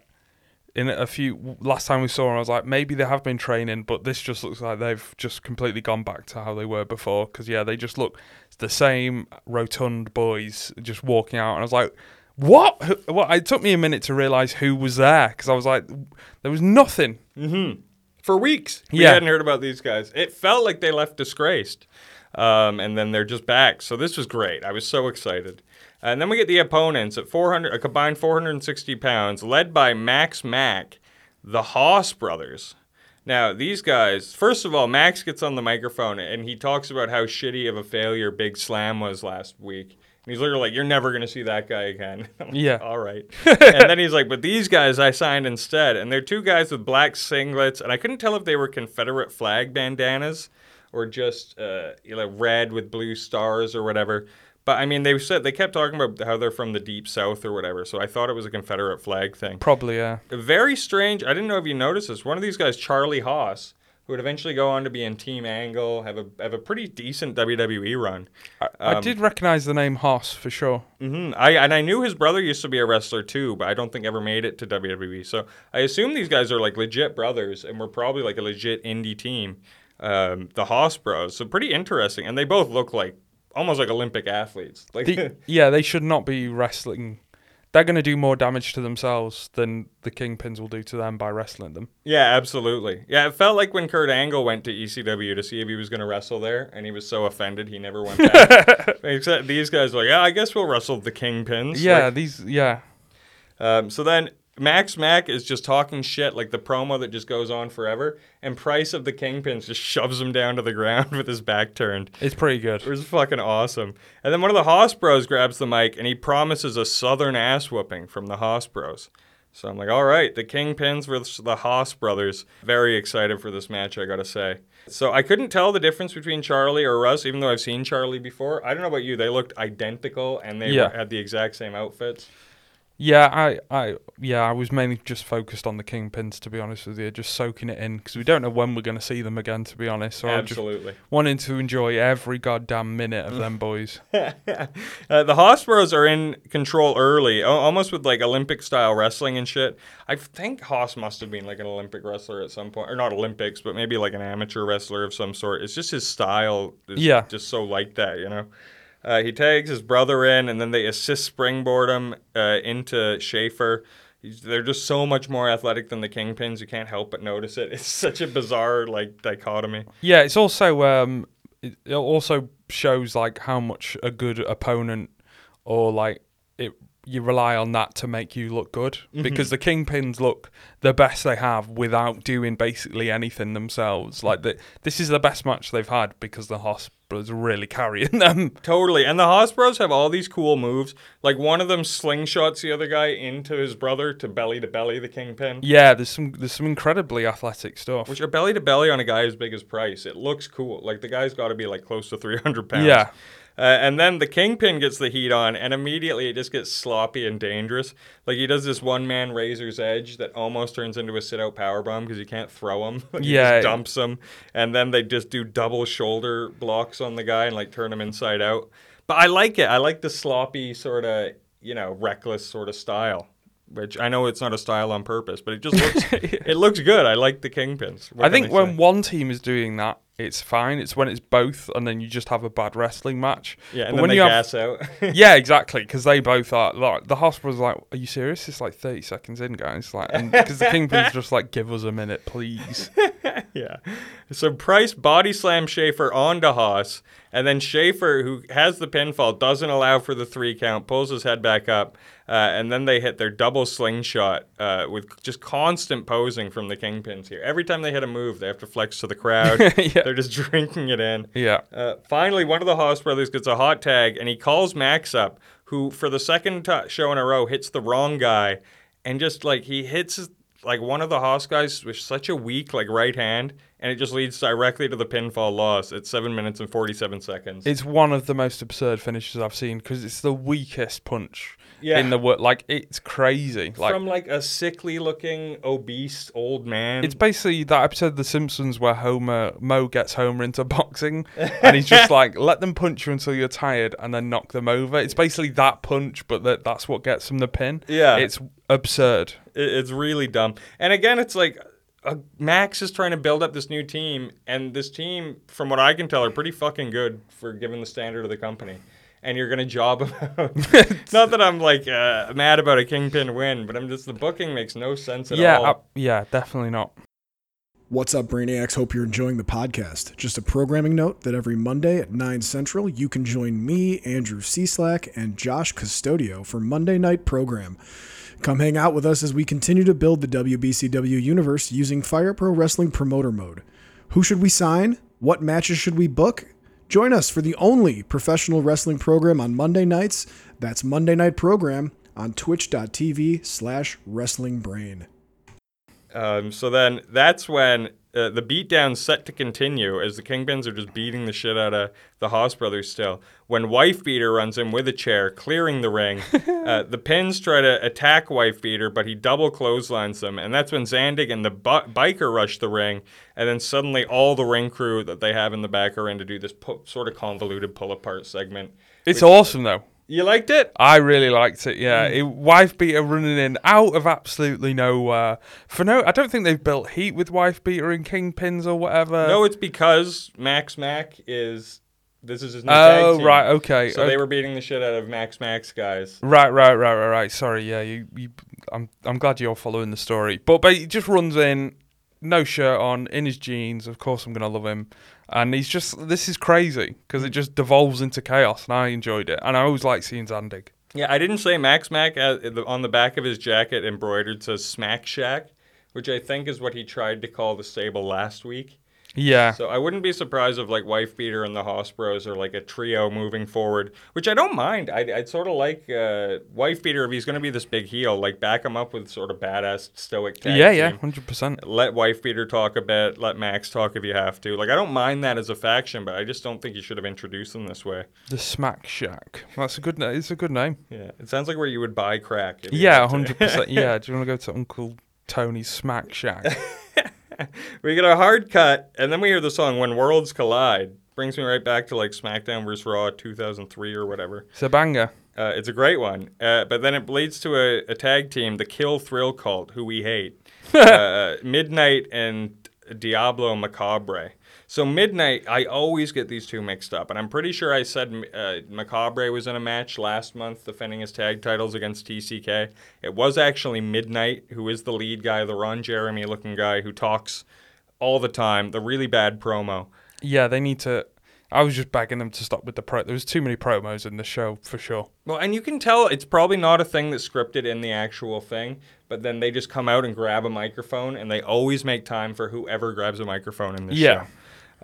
in a few last time we saw them, I was like, maybe they have been training, but this just looks like they've just completely gone back to how they were before. Because yeah, they just look the same rotund boys just walking out, and I was like. What? What? It took me a minute to realize who was there because I was like, there was nothing. Mm-hmm. For weeks, we Yeah. hadn't heard about these guys. It felt like they left disgraced, um, and then they're just back. So this was great. I was so excited. And then we get the opponents at 400, a combined 460 pounds, led by Max Mack, the Haas brothers. Now these guys, first of all, Max gets on the microphone and he talks about how shitty of a failure Big Slam was last week. And he's literally like, "You're never gonna see that guy again." I'm like, Yeah. All right. and then he's like, "But these guys I signed instead, and they're two guys with black singlets, and I couldn't tell if they were Confederate flag bandanas or just uh, you know red with blue stars or whatever." But I mean, they said they kept talking about how they're from the deep south or whatever, so I thought it was a Confederate flag thing. Probably, yeah. Very strange. I didn't know if you noticed this. One of these guys, Charlie Haas, who would eventually go on to be in Team Angle, have a have a pretty decent WWE run. I, I Um, did recognize the name Haas for sure. hmm I and I knew his brother used to be a wrestler too, but I don't think ever made it to WWE. So I assume these guys are like legit brothers, and we're probably like a legit indie team, um, the Haas Bros. So pretty interesting, and they both look like almost like Olympic athletes. Like The, yeah, they should not be wrestling. They're going to do more damage to themselves than the Kingpins will do to them by wrestling them. Yeah, absolutely. Yeah, it felt like when Kurt Angle went to ECW to see if he was going to wrestle there, and he was so offended he never went back. Except these guys were like, yeah, I guess we'll wrestle the Kingpins. Yeah, Like, these. Yeah, um, so then Max Mack is just talking shit, like the promo that just goes on forever, and Price of the Kingpins just shoves him down to the ground with his back turned. it's pretty good. It was fucking awesome. And then one of the Haas Bros grabs the mic and he promises a southern ass whooping from the Haas Bros. So I'm like, all right, the Kingpins versus the Haas brothers. Very excited for this match, I gotta say. So I couldn't tell the difference between Charlie or Russ, even though I've seen Charlie before. I don't know about you, they looked identical and they Yeah. had the exact same outfits. Yeah, I, I, yeah, I was mainly just focused on the Kingpins to be honest with you, just soaking it in because we don't know when we're going to see them again. To be honest, so I'm just Absolutely. wanting to enjoy every goddamn minute of them boys. uh, the Haas are in control early, al- almost with like Olympic style wrestling and shit. I think Haas must have been like an Olympic wrestler at some point, or not Olympics, but maybe like an amateur wrestler of some sort. It's just his style is Yeah. just so like that, you know. Uh, he tags his brother in, and then they assist springboard him uh, into Schaefer. He's, they're just so much more athletic than the Kingpins. You can't help but notice it. It's such a bizarre like dichotomy. Yeah, it's also um, it it also shows like how much a good opponent or like it you rely on that to make you look good Mm-hmm. because the kingpins look the best they have without doing basically anything themselves. Like the, this is the best match they've had because the are really carrying them. Totally. And the Haas Bros have all these cool moves. Like one of them slingshots the other guy into his brother to belly to belly the kingpin. Yeah, there's some there's some incredibly athletic stuff. Which are belly to belly on a guy as big as Price. It looks cool. Like the guy's got to be like close to 300 pounds. Yeah. Uh, and then the kingpin gets the heat on, and immediately it just gets sloppy and dangerous. Like he does this one man razor's edge that almost turns into a sit out power bomb because you can't throw him. he Yeah. just dumps him, and then they just do double shoulder blocks on the guy and like turn him inside out. But I like it. I like the sloppy sort of you know reckless sort of style. Which I know it's not a style on purpose, but it just looks it looks good. I like the kingpins. What I think say? when one team is doing that, it's fine. It's when it's both, and then you just have a bad wrestling match. yeah, and but then when they you have yeah, exactly. Because they both are like the hospital's like, "Are you serious? It's like thirty seconds in, guys." Like, because the kingpin's just like, "Give us a minute, please." Yeah. So Price body slams Schaefer onto Haas, and then Schaefer, who has the pinfall, doesn't allow for the three count, pulls his head back up, uh, and then they hit their double slingshot uh, with just constant posing from the Kingpins here. Every time they hit a move, they have to flex to the crowd. Yeah. They're just drinking it in. Yeah, Uh, finally, one of the Haas brothers gets a hot tag, and he calls Max up, who for the second t- show in a row hits the wrong guy, and just like he hits like one of the Haas guys with such a weak like right hand, and it just leads directly to the pinfall loss at seven minutes and forty seven seconds. it's one of the most absurd finishes I've seen because it's the weakest punch Yeah. in the world. Like, it's crazy. Like, From like a sickly looking obese old man. It's basically that episode of The Simpsons where Homer Moe gets Homer into boxing, and he's just like, "Let them punch you until you're tired, and then knock them over." It's basically that punch, but that that's what gets them the pin. Yeah. it's absurd. It- it's really dumb. And again, it's like uh, Max is trying to build up this new team, and this team, from what I can tell, are pretty fucking good for given the standard of the company. And you're gonna job them out. Not that I'm like uh, mad about a kingpin win, but I'm just the booking makes no sense at yeah, all. uh, yeah, definitely not. What's up, Brainiacs? Hope you're enjoying the podcast. Just a programming note that every Monday at 9 Central, you can join me, Andrew Cslack, and Josh Custodio for Monday Night Program. Come hang out with us as we continue to build the WBCW universe using Fire Pro Wrestling Promoter Mode. Who should we sign? What matches should we book? Join us for the only professional wrestling program on Monday nights. That's Monday Night Program on twitch.tv slash wrestlingbrain. Um, so then that's when uh, the beatdown's set to continue as the Kingpins are just beating the shit out of the Haas brothers still. When Wife Beater runs in with a chair, clearing the ring, uh, the Pins try to attack Wife Beater, but he double clotheslines them. And that's when Zandig and the bu- biker rush the ring. And then suddenly all the ring crew that they have in the back are in to do this pu- sort of convoluted pull apart segment. It's awesome though. You liked it? I really liked it. Yeah, mm. it, wife beater running in out of absolutely nowhere. For no, I don't think they've built heat with wife beater and kingpins or whatever. no, it's because Max Mac is. This is his new Oh tag team. right, okay. So they were beating the shit out of Max Max guys. Right, right, right, right, right. Sorry, yeah, you, you. I'm, I'm glad you're following the story. But, but he just runs in, no shirt on, in his jeans. Of course, I'm gonna love him. And he's just, this is crazy because it mm. just devolves into chaos, and I enjoyed it. And I always like seeing Zandig. Yeah, I didn't say Max Mac on the back of his jacket embroidered says Smack Shack, which I think is what he tried to call the stable last week. Yeah, So I wouldn't be surprised if like Wife Beater and the Haas Bros are like a trio moving forward, which I don't mind. I'd, I'd sort of like uh, Wife Beater if he's going to be this big heel, like back him up with sort of badass stoic tag yeah, team. yeah, hundred percent. Let Wife Beater talk a bit. Let Max talk if you have to. Like I don't mind that as a faction, but I just don't think you should have introduced them this way. The Smack Shack. That's a good. na- It's a good name. Yeah, it sounds like where you would buy crack. Yeah, hundred percent. Yeah. Do you want to go to Uncle Tony's Smack Shack? We get a hard cut, and then we hear the song "When Worlds Collide." Brings me right back to like SmackDown vs. Raw 2003 or whatever. It's a banger. Uh, it's a great one, uh, but then it leads to a, a tag team, the Kill Thrill Cult, who we hate. uh, Midnight and Diablo Macabre. So Midnight, I always get these two mixed up, and I'm pretty sure I said uh, Macabre was in a match last month defending his tag titles against TCK. It was actually Midnight, who is the lead guy, the Ron Jeremy looking guy who talks all the time, the really bad promo. Yeah, they need to. I was just begging them to stop with the pro. There was too many promos in the show for sure. Well, and you can tell it's probably not a thing that's scripted in the actual thing, but then they just come out and grab a microphone, and they always make time for whoever grabs a microphone in this Yeah. show.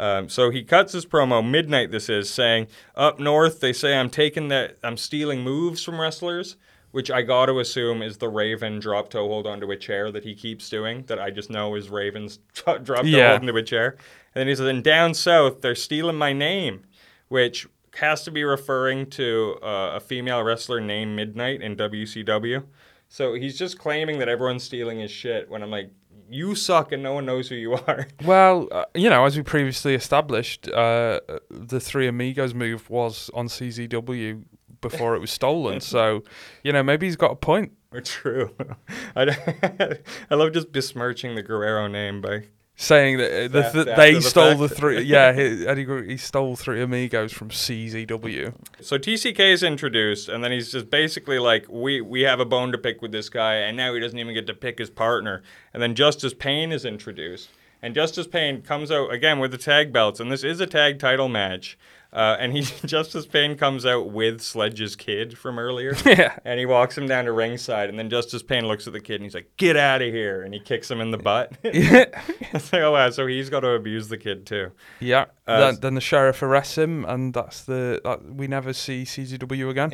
Um, so he cuts his promo midnight. This is saying up north they say I'm taking that I'm stealing moves from wrestlers, which I got to assume is the Raven drop toe hold onto a chair that he keeps doing. That I just know is Raven's drop toe Yeah. hold into a chair. And then he says, and down south they're stealing my name, which has to be referring to uh, a female wrestler named Midnight in WCW. So he's just claiming that everyone's stealing his shit. When I'm like, you suck and no one knows who you are. Well, uh, you know, as we previously established, uh, the Three Amigos move was on CZW before it was stolen. so, you know, maybe he's got a point. True. I, I love just besmirching the Guerrero name by Saying that uh, the, th- they the stole fact. the three, yeah, he, Eddie he stole three amigos from CZW. So TCK is introduced, and then he's just basically like, "We we have a bone to pick with this guy, and now he doesn't even get to pick his partner." And then Justice Pain is introduced, and Justice Pain comes out again with the tag belts, and this is a tag title match. Uh, and he Justice Pain comes out with Sledge's kid from earlier, Yeah. and he walks him down to ringside, and then Justice Pain looks at the kid and he's like, "Get out of here!" and he kicks him in the butt. it's like, oh wow, so he's got to abuse the kid too. Yeah. Uh, then, then the sheriff arrests him, and that's the that, we never see CZW again.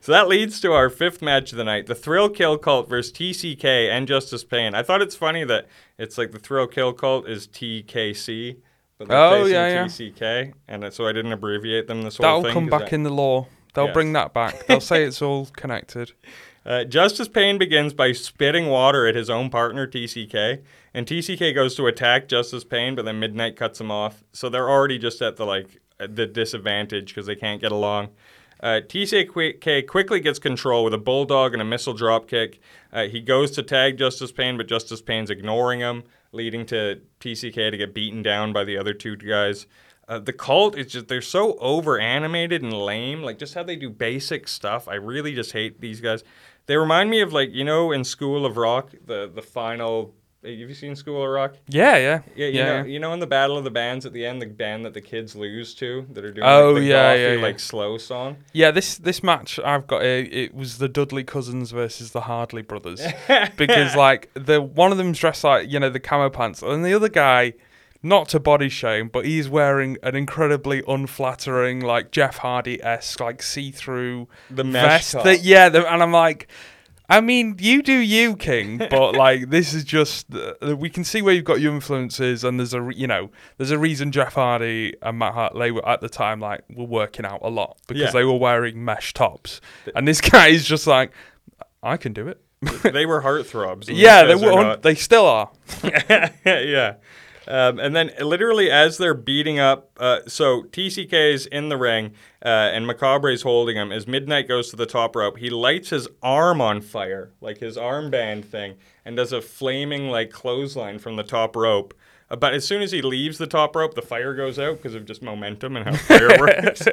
so that leads to our fifth match of the night: the Thrill Kill Cult versus TCK and Justice Pain. I thought it's funny that it's like the Thrill Kill Cult is TKC, but Oh, yeah, yeah. TCK, and so I didn't abbreviate them this whole That'll thing. come back I- in the law. They'll Yes. bring that back. They'll say it's all connected. Uh, Justice Pain begins by spitting water at his own partner, TCK, and TCK goes to attack Justice Pain, but then Midnight cuts him off. So they're already just at the like the disadvantage because they can't get along. Uh, TCK quickly gets control with a bulldog and a missile drop kick. Uh, he goes to tag Justice Pain, but Justice Pain's ignoring him, leading to TCK to get beaten down by the other two guys. Uh, the cult is just they're so over animated and lame like just how they do basic stuff i really just hate these guys they remind me of like you know in school of rock the the final have you seen school of rock Yeah, yeah, yeah, you yeah. know, you know in the battle of the bands at the end, the band that the kids lose to, that are doing Oh, like, the yeah, gothy, yeah, yeah. like slow song. Yeah, this this match I've got a, it was the Dudley cousins versus the Hardley brothers because like the one of them's dressed like you know the camo pants and the other guy not to body shame but he's wearing an incredibly unflattering like Jeff Hardy esque like see through The mesh vest top. that yeah the, and I'm like. I mean, you do you, King, but like this is just uh, we can see where you've got your influences, and there's a re- you know there's a reason Jeff Hardy and Matt Hardy were at the time like were working out a lot because Yeah. they were wearing mesh tops, and this guy is just like, I can do it. they were heartthrobs. yeah, they were. They still are. yeah. Um, and then literally as they're beating up, uh, so TCK's in the ring uh, and Macabre's holding him. As Midnight goes to the top rope, he lights his arm on fire, like his armband thing, and does a flaming like clothesline from the top rope. Uh, but as soon as he leaves the top rope, the fire goes out because of just momentum and how fire works.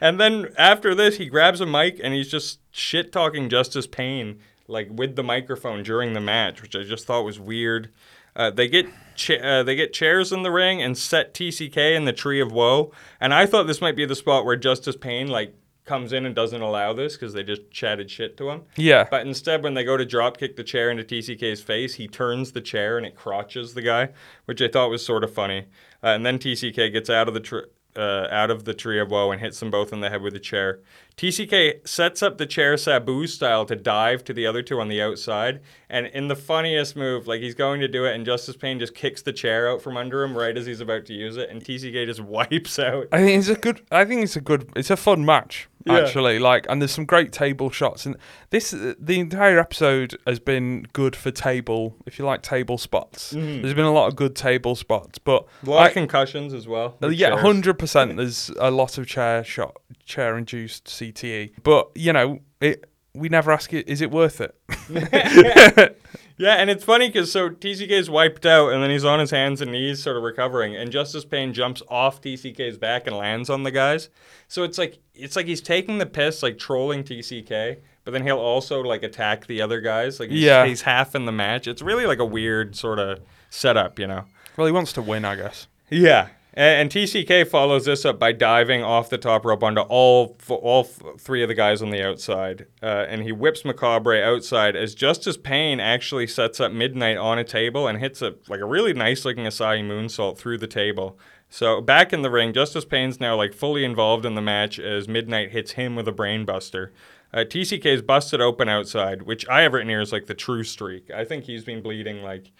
and then after this, he grabs a mic and he's just shit talking Justice Pain like with the microphone during the match, which I just thought was weird. Uh, they get cha- uh, they get chairs in the ring and set TCK in the Tree of Woe, and I thought this might be the spot where Justice Pain like comes in and doesn't allow this because they just chatted shit to him. Yeah. But instead, when they go to drop kick the chair into TCK's face, he turns the chair and it crotches the guy, which I thought was sort of funny. Uh, and then TCK gets out of the tr- uh, out of the tree of woe and hits them both in the head with a chair. TCK sets up the chair Sabu style to dive to the other two on the outside, and in the funniest move, like he's going to do it, and Justice Pain just kicks the chair out from under him right as he's about to use it, and TCK just wipes out. I think it's a good. I think it's a good. It's a fun match Yeah. actually. Like, and there's some great table shots. And this, the entire episode has been good for table. If you like table spots, there's been a lot of good table spots. But A lot I- of concussions as well. Uh, yeah, hundred percent. There's a lot of chair shot, chair induced CTE. But you know, it. We never ask it. Is it worth it? Yeah, and it's funny because so TCK is wiped out, and then he's on his hands and knees, sort of recovering, and Justice Pain jumps off TCK's back and lands on the guys. So it's like it's like he's taking the piss, like trolling TCK, but then he'll also like attack the other guys. Like he's, Yeah. he's half in the match. It's really like a weird sort of setup, you know. Well, he wants to win, I guess. Yeah. And, and TCK follows this up by diving off the top rope onto all all three of the guys on the outside, uh, and he whips Macabre outside as Justice Pain actually sets up Midnight on a table and hits a like a really nice looking Asai moonsault through the table. So back in the ring, Justice Pain's now like fully involved in the match as Midnight hits him with a brainbuster. Uh, TCK is busted open outside, which I have written here is like the true streak. I think he's been bleeding like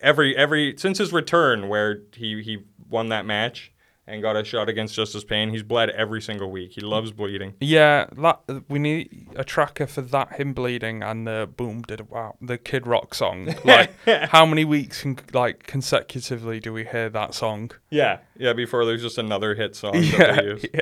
every every since his return where he he won that match and got a shot against Justice Pain. He's bled every single week. He loves bleeding. Yeah, that we need a tracker for that him bleeding and the boom did it wow the Kid Rock song. Like how many weeks can, like consecutively do we hear that song? Yeah, yeah. Before there's just another hit song Yeah, that they use. yeah.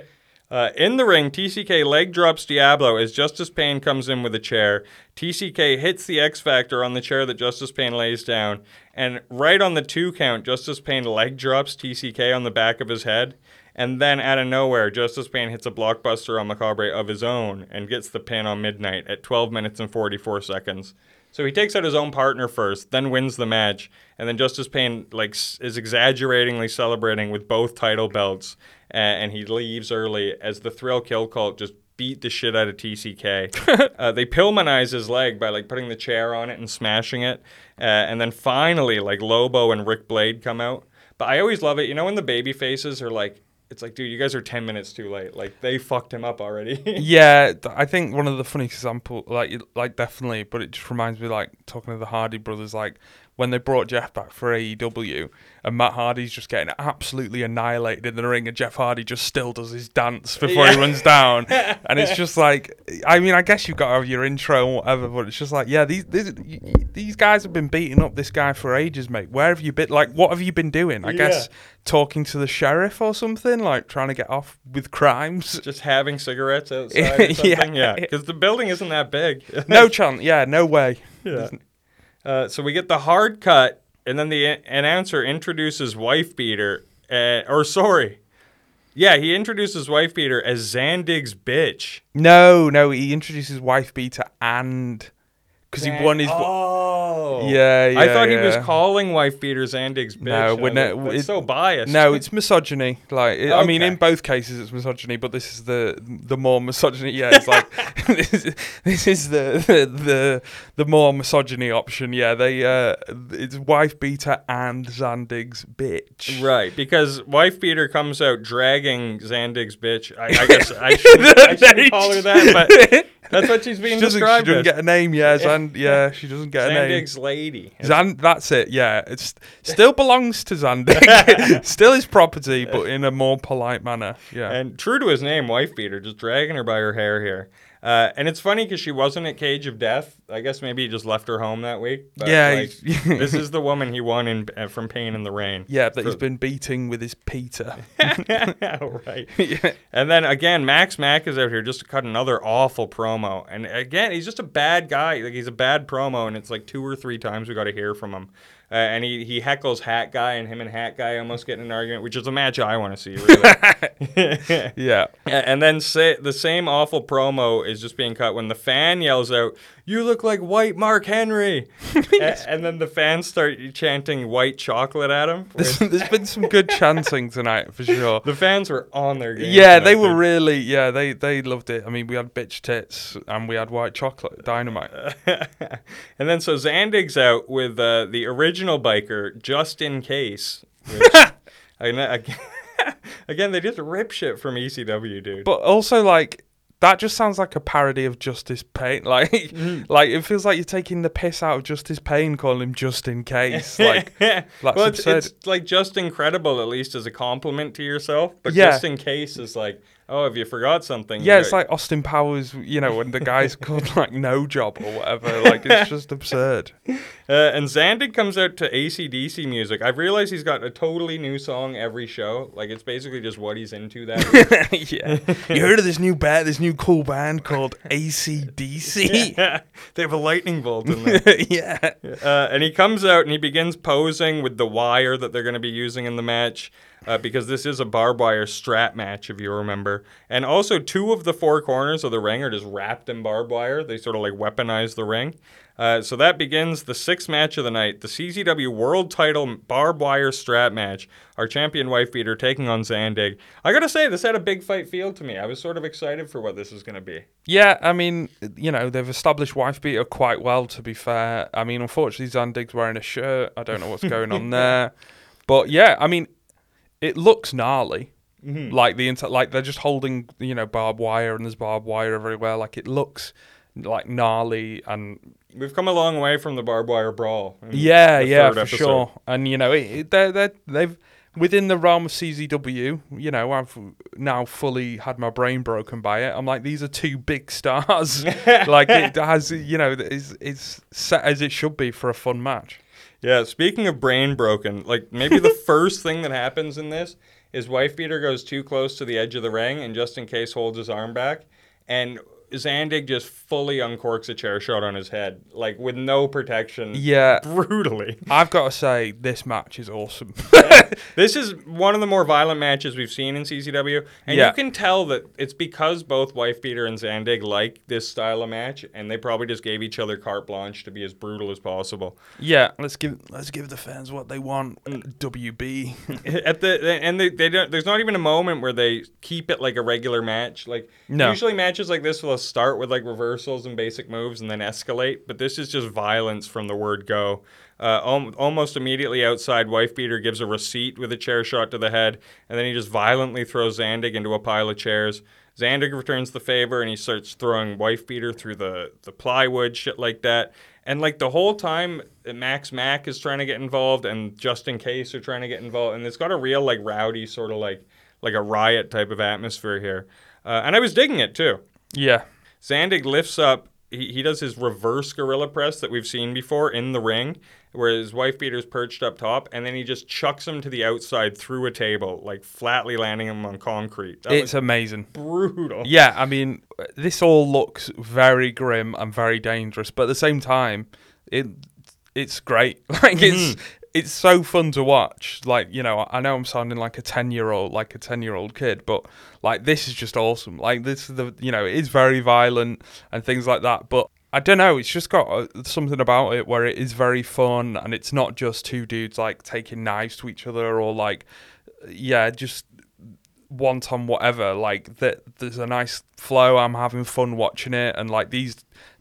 Uh, in the ring, TCK leg drops Diablo as Justice Pain comes in with a chair. TCK hits the X Factor on the chair that Justice Pain lays down, and right on the two count, Justice Pain leg drops TCK on the back of his head. And then out of nowhere, Justice Pain hits a blockbuster on Macabre of his own and gets the pin on Midnight at 12 minutes and 44 seconds. So he takes out his own partner first, then wins the match, and then Justice Pain like is exaggeratingly celebrating with both title belts, uh, and he leaves early as the Thrill Kill Cult just beat the shit out of TCK. uh, they Pillmanize his leg by like putting the chair on it and smashing it, uh, and then finally like Lobo and Rick Blade come out. But I always love it, you know, when the baby faces are like. It's like, dude, you guys are ten minutes too late. Like they fucked him up already. Yeah, I think one of the funny example, like, like definitely, but it just reminds me, like, talking to the Hardy brothers, like when they brought Jeff back for AEW, and Matt Hardy's just getting absolutely annihilated in the ring, and Jeff Hardy just still does his dance before he runs down, and it's just like, I mean, I guess you've got to have your intro and whatever, but it's just like, yeah, these these, these guys have been beating up this guy for ages, mate. Where have you been? Like, what have you been doing? I guess talking to the sheriff or something, like trying to get off with crimes. just having cigarettes outside or something. Yeah. yeah, because the building isn't that big. No chance. Yeah, no way. yeah. Uh, so we get the hard cut, and then the announcer introduces wife beater, uh, or sorry, yeah, he introduces wife beater as Zandig's bitch. No, no. He introduces wife beater and because he won his. Oh, Yeah, yeah. I yeah, thought he was calling wife beater Zandig's bitch. No, and we're not- like, That's it- so biased. No, it's misogyny. Like, it, I mean, in both cases, it's misogyny, but this is the the more misogyny. Yeah, it's like this, is, this is the, the the the more misogyny option. Yeah, they uh, it's wife beater and Zandig's bitch. Right, because wife beater comes out dragging Zandig's bitch. I, I guess I shouldn't, I shouldn't call her that, but that's what she's being She doesn't, she doesn't as. get a name. Yeah, Zand, yeah, she doesn't get a name. Zandig's lady. Zand, that's it. Yeah, it still belongs to Zandig. still his property, but in a more polite manner. Yeah. And true to his name, wife beater, just dragging her by her hair here. Uh, and it's funny because she wasn't at Cage of Death. I guess maybe he just left her home that week. But Yeah, like, this is the woman he won in, uh, from Pain in the Rain. yeah, that he's been beating with his Peter. right. yeah. And then again, Max Mack is out here just to cut another awful promo. And again, he's just a bad guy. Like he's a bad promo, and it's like two or three times we got to hear from him. Uh, and he, he heckles Hat Guy, and him and Hat Guy almost get in an argument, which is a match I want to see. Really. Yeah. And then say, the same awful promo is just being cut when the fan yells out, "You look like white Mark Henry," A- and then the fans start chanting "white chocolate" at him. There's, there's been some good chanting tonight for sure. the fans were on their game. Yeah, tonight, they were dude. really. Yeah, they they loved it. I mean, we had bitch tits and we had white chocolate dynamite. and then so Zandig's out with uh, the original biker just in case. Which, I again, again, they just rip shit from ECW, dude. But also, like, that just sounds like a parody of Justice Pain. Like, Mm-hmm. like it feels like you're taking the piss out of Justice Pain, calling him just in case. Like, that's well, it's, it's like just incredible, at least as a compliment to yourself. But Yeah. just in case is like, oh, have you forgot something. yeah, it's like Austin Powers, you know, when the guy's called like No Job or whatever. Like, it's just absurd. Uh, and Zandig comes out to ACDC music. I've realized he's got a totally new song every show. Like it's basically just what he's into that week. yeah. You heard of this new band, this new cool band called ACDC? they have a lightning bolt in there. yeah. Uh, and he comes out and he begins posing with the wire that they're going to be using in the match. Uh, because this is a barbed wire strap match, if you remember. And also, two of the four corners of the ring are just wrapped in barbed wire. They sort of like weaponize the ring. Uh, so that begins the sixth match of the night, the CZW World Title Barbed Wire Strap match. Our champion wife beater taking on Zandig. I gotta say, this had a big fight feel to me. I was sort of excited for what this was gonna be. Yeah, I mean, you know, they've established wife beater quite well. To be fair, I mean, unfortunately, Zandig's wearing a shirt. I don't know what's going on there, but yeah, I mean, it looks gnarly. Mm-hmm. Like the inter- like they're just holding, you know, barbed wire and there's barbed wire everywhere. Like it looks like gnarly and We've come a long way from the barbed wire brawl. yeah, yeah, for episode. sure. And you know, it, they're, they're, they've within the realm of CZW. You know, I've now fully had my brain broken by it. I'm like, these are two big stars. like it has, you know, it's, it's set as it should be for a fun match. Yeah, speaking of brain broken, like maybe the first thing that happens in this is wife beater goes too close to the edge of the ring and just in case holds his arm back. And Zandig just fully uncorks a chair shot on his head, like with no protection. Yeah. Brutally. I've got to say, this match is awesome. This is one of the more violent matches we've seen in CZW, and Yeah. you can tell that it's because both Wife Beater and Zandig like this style of match, and they probably just gave each other carte blanche to be as brutal as possible. yeah, let's give let's give the fans what they want. Mm. WB. At the and they, they don't. There's not even a moment where they keep it like a regular match. Like No. usually matches like this will start with like reversals and basic moves and then escalate, but this is just violence from the word go. Uh, al- almost immediately outside, Wifebeater gives a receipt with a chair shot to the head, and then he just violently throws Zandig into a pile of chairs. Zandig returns the favor, and he starts throwing Wifebeater through the, the plywood, shit like that. And like the whole time, uh, Max Mack is trying to get involved, and just in case are trying to get involved, and it's got a real like rowdy sort of like like a riot type of atmosphere here. Uh, and I was digging it too. Yeah. Zandig lifts up. He, he does his reverse gorilla press that we've seen before in the ring, where his wife beater's perched up top, and then he just chucks him to the outside through a table, like flatly landing him on concrete. That It's was amazing. brutal. Yeah, I mean, this all looks very grim and very dangerous, but at the same time, it it's great. Like it's mm-hmm. It's so fun to watch. Like you know, I know I'm sounding like a ten year old, like a ten year old kid, but like this is just awesome. Like this is the you know, it is very violent and things like that, but. I don't know. It's just got uh, something about it where it is very fun, and it's not just two dudes like taking knives to each other or like, yeah, just want on whatever. Like that, there's a nice flow. I'm having fun watching it, and like these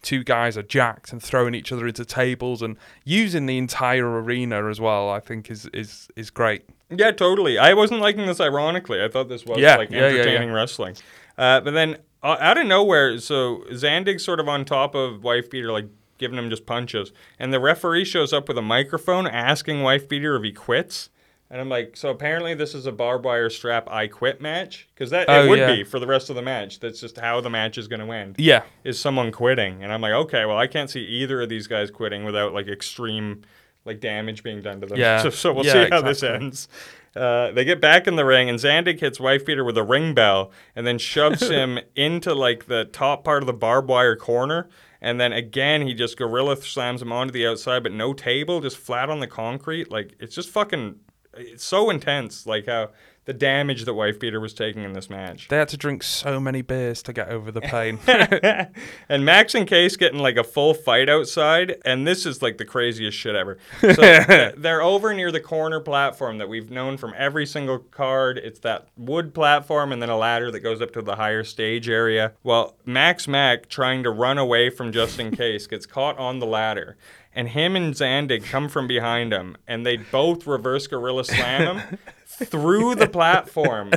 two guys are jacked and throwing each other into tables and using the entire arena as well. I think is is is great. Yeah, totally. I wasn't liking this ironically. I thought this was Yeah, like yeah, yeah, yeah. entertaining wrestling. Uh, but then uh, out of nowhere, so Zandig's sort of on top of Wife Beater, like giving him just punches, and the referee shows up with a microphone asking Wife Beater if he quits. And I'm like, so apparently this is a barbed wire strap I quit match because that Oh, it would yeah. be for the rest of the match. That's just how the match is going to end. Yeah, Is someone quitting? And I'm like, okay, well I can't see either of these guys quitting without like extreme like damage being done to them. Yeah. So, so we'll Yeah, see how this ends. Uh, they get back in the ring, and Zandig hits Wife Beater with a ring bell, and then shoves him into like the top part of the barbed wire corner. And then again, he just gorilla slams him onto the outside, but no table, just flat on the concrete. Like it's just fucking, it's so intense. Like how the damage that Wife Beater was taking in this match. they had to drink so many beers to get over the pain. and Max and Case getting like a full fight outside, and this is like the craziest shit ever. So they're over near the corner platform that we've known from every single card. It's that wood platform and then a ladder that goes up to the higher stage area. Well, Max Mac trying to run away from Justin Case gets caught on the ladder. And him and Zandig come from behind him, and they both reverse gorilla slam him through the platform.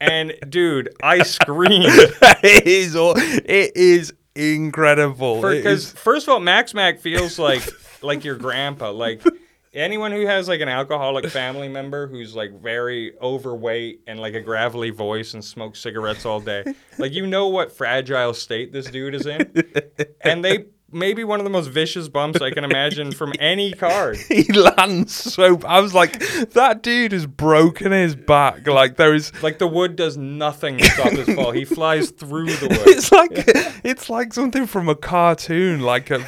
And dude, I screamed. it is all, it is incredible. Because first of all, Max Mac feels like like your grandpa, like anyone who has like an alcoholic family member who's like very overweight and like a gravelly voice and smokes cigarettes all day. Like you know what fragile state this dude is in, and they maybe one of the most vicious bumps I can imagine from any card. he lands so. I was like, that dude has broken his back. Like there is. Like the wood does nothing to stop his fall. He flies through the wood. It's like it's like something from a cartoon, like a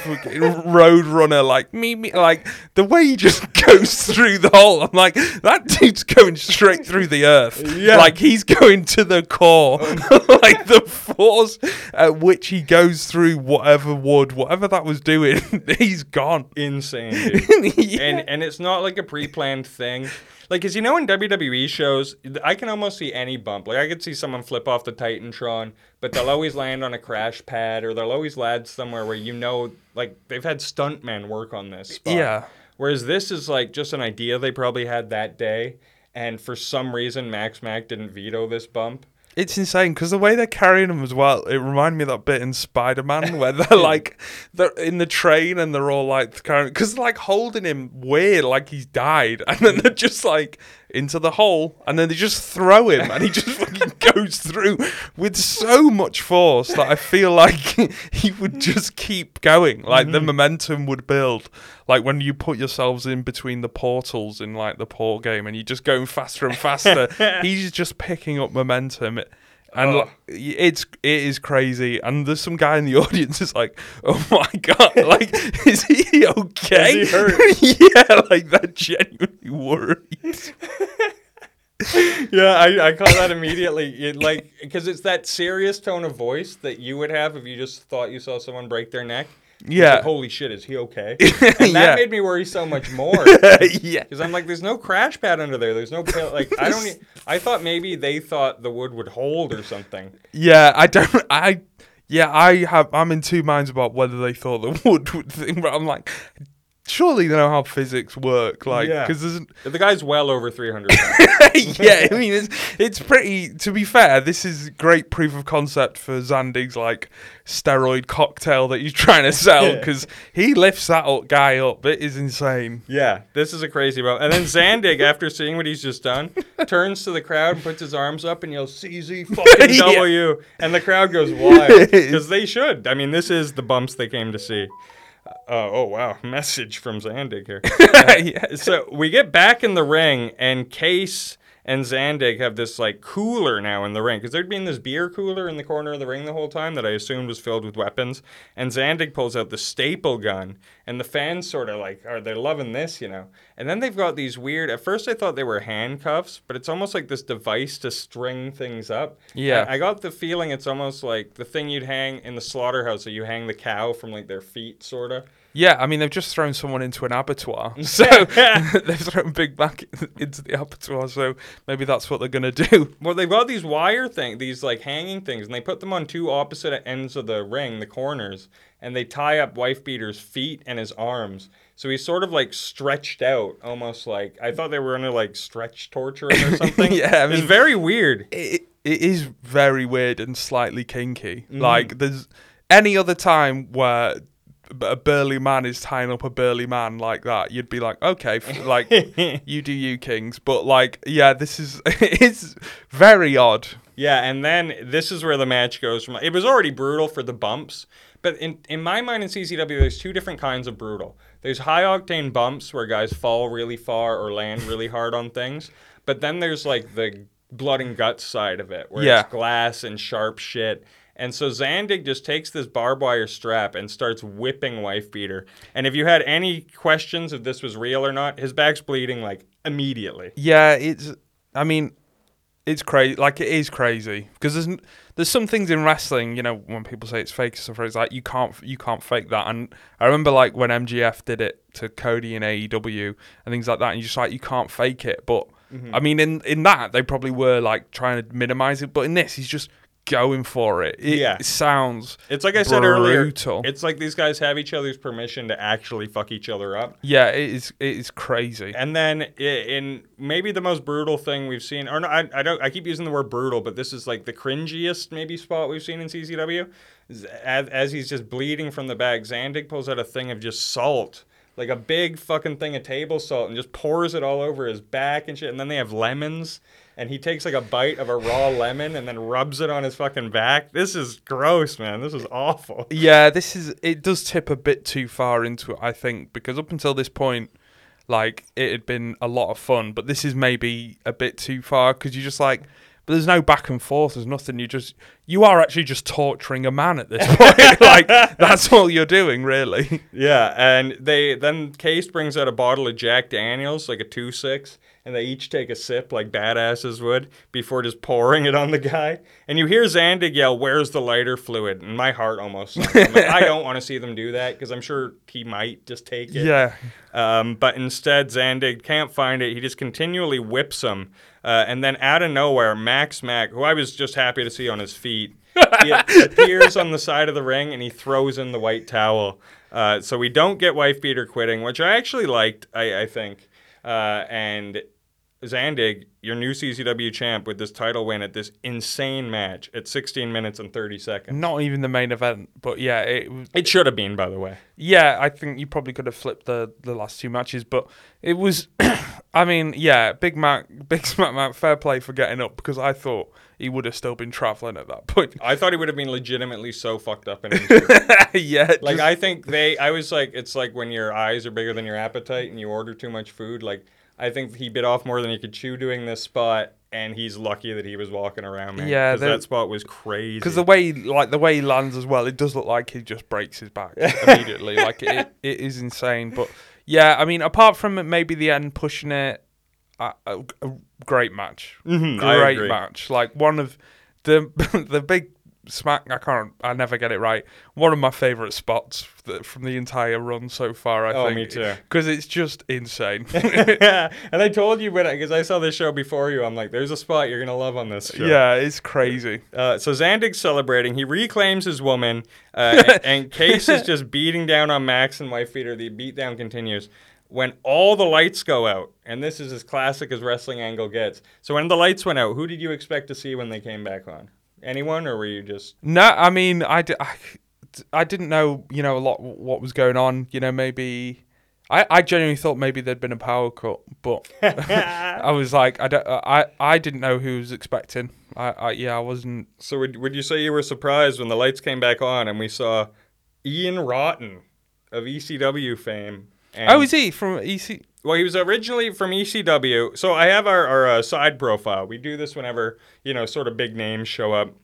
road runner, like me, me, like the way he just goes through the hole. I'm like, that dude's going straight through the earth. Yeah. like he's going to the core, um, like the force at which he goes through whatever wood, whatever whatever that was doing, he's gone. insane. Yeah. and and it's not like a pre-planned thing. Like, cause you know in WWE shows, I can almost see any bump. Like I could see someone flip off the Titantron, but they'll always land on a crash pad, or they'll always land somewhere where you know, like they've had stuntmen work on this. Spot. Yeah. Whereas this is like just an idea they probably had that day, and for some reason Max Mac didn't veto this bump. It's insane because the way they're carrying him as well, it reminded me of that bit in Spider Man where they're like they're in the train and they're all like carrying because like holding him weird, like he's died, and then they're just like into the hole, and then they just throw him, and he just fucking goes through with so much force that I feel like he would just keep going, like the mm-hmm. momentum would build, like when you put yourselves in between the portals in like the port game, and you're just going faster and faster. he's just picking up momentum. And Oh. like, it's it is crazy, and there's some guy in the audience is like, "Oh my god, like, is he okay? Is he hurt? yeah, like they're genuinely worried. Yeah, I, I caught that immediately. It, like, because it's that serious tone of voice that you would have if you just thought you saw someone break their neck. Yeah. like, Holy shit, is he okay? And that Yeah. made me worry so much more. yeah, Because I'm like, there's no crash pad under there. There's no. Like, I don't. e- I thought maybe they thought the wood would hold or something. yeah. I don't. I yeah. I have. I'm in two minds about whether they thought the wood would thing, but I'm like, surely they know how physics work. Like, because there's The guy's well over 300 yeah, I mean it's it's pretty. To be fair, this is great proof of concept for Zandig's like steroid cocktail that he's trying to sell Yeah. because he lifts that up, guy up. It is insane. Yeah, this is a crazy moment. And then Zandig, after seeing what he's just done, turns to the crowd and puts his arms up and yells, CZ fucking Yeah. W. And the crowd goes wild. Because they should. I mean, this is the bumps they came to see. Uh, oh, wow. Message from Zandig here. yeah. so we get back in the ring, and Case and Zandig have this like cooler now in the ring because there'd been this beer cooler in the corner of the ring the whole time that I assumed was filled with weapons. And Zandig pulls out the staple gun, and the fans sort of like are they loving this, you know? And then they've got these weird. At first, I thought they were handcuffs, but it's almost like this device to string things up. Yeah. I, I got the feeling it's almost like the thing you'd hang in the slaughterhouse, so you hang the cow from like their feet, sort of. Yeah, I mean they've just thrown someone into an abattoir, so they've thrown Big Mac into the abattoir. So maybe that's what they're gonna do. Well, they've got these wire thing, these like hanging things, and they put them on two opposite ends of the ring, the corners, and they tie up Wife Beater's feet and his arms. So he's sort of like stretched out, almost like I thought they were gonna like stretch torture him or something. Yeah, I it's very weird. It, it is very weird and slightly kinky. Mm. Like there's any other time where a burly man is tying up a burly man like that, you'd be like, okay, f- like you do you, kings. But like, yeah, this is it's very odd. Yeah, and then this is where the match goes from. It was already brutal for the bumps, but in in my mind in CZW, there's two different kinds of brutal. There's high octane bumps where guys fall really far or land really hard on things, but then there's like the blood and guts side of it, where Yeah. it's glass and sharp shit. And so Zandig just takes this barbed wire strap and starts whipping Wife Beater. And if you had any questions if this was real or not, his back's bleeding like immediately. Yeah, it's. I mean, it's crazy. Like it is crazy because there's n- there's some things in wrestling. You know, when people say it's fake stuff, it's like you can't you can't fake that. And I remember like when MJF did it to Cody in AEW and things like that, and you're just like you can't fake it. But mm-hmm. I mean, in in that they probably were like trying to minimize it, but in this he's just going for it. It Yeah. sounds. It's like I said earlier. Brutal. It's like these guys have each other's permission to actually fuck each other up. Yeah, it is. It is crazy. And then in maybe the most brutal thing we've seen, or no, I, I don't, I keep using the word brutal, but this is like the cringiest maybe spot we've seen in CZW. As, as he's just bleeding from the back, Zandig pulls out a thing of just salt, like a big fucking thing of table salt, and just pours it all over his back and shit. And then they have lemons, and he takes like a bite of a raw lemon and then rubs it on his fucking back. This is gross, man. This is awful. Yeah, this is it does tip a bit too far into it, I think, because up until this point, like it had been a lot of fun, but this is maybe a bit too far because you just like, but there's no back and forth, there's nothing. You just you are actually just torturing a man at this point. like that's all you're doing, really. Yeah, and they then Case brings out a bottle of Jack Daniels, like a two six, and they each take a sip like badasses would before just pouring it on the guy. And you hear Zandig yell, "Where's the lighter fluid?" And my heart almost. like, I don't want to see them do that because I'm sure he might just take it. Yeah. Um, but instead, Zandig can't find it. He just continually whips him. Uh, and then out of nowhere, Max Mac, who I was just happy to see on his feet, he appears on the side of the ring and he throws in the white towel. Uh, so we don't get wife beater quitting, which I actually liked, I, I think. Uh, and Zandig, your new CZW champ, with this title win at this insane match at 16 minutes and 30 seconds. Not even the main event, but yeah, it It should have been, by the way. Yeah, I think you probably could have flipped the the last two matches, but it was. I mean, yeah, Big Mac, Big Smack Mac, fair play for getting up because I thought he would have still been traveling at that point. I thought he would have been legitimately so fucked up and injured. yeah, Like just- I think they, I was like, it's like when your eyes are bigger than your appetite and you order too much food. Like I think he bit off more than he could chew doing this spot, and he's lucky that he was walking around, man. Yeah, that spot was crazy. Because the way, like the way he lands as well, it does look like he just breaks his back immediately. like it, it is insane. But yeah, I mean, apart from maybe the end pushing it, a, a, great match, Mhm, great match. Like one of the the big smack. I can't. I never get it right. One of my favorite spots from the entire run so far. I Oh, think. me too. Because it's just insane. yeah, and I told you when because I saw this show before you. I'm like, there's a spot you're gonna love on this show. yeah, it's crazy. Uh, so Zandig's celebrating. He reclaims his woman, uh, and, and Case is just beating down on Max and Wife Beater. The beatdown continues. When all the lights go out, and this is as classic as wrestling angle gets. So when the lights went out, who did you expect to see when they came back on? Anyone, or were you just? No, I mean, I, di- I, I didn't know, you know, a lot what was going on. You know, maybe I, I genuinely thought maybe there'd been a power cut, but I was like, I, don't, I, I didn't know who was expecting. I, I yeah, I wasn't. So would would you say you were surprised when the lights came back on and we saw Ian Rotten of ECW fame? Oh, and oh, is he from EC? Well, he was originally from ECW. So I have our, our uh, side profile. We do this whenever, you know, sort of big names show up.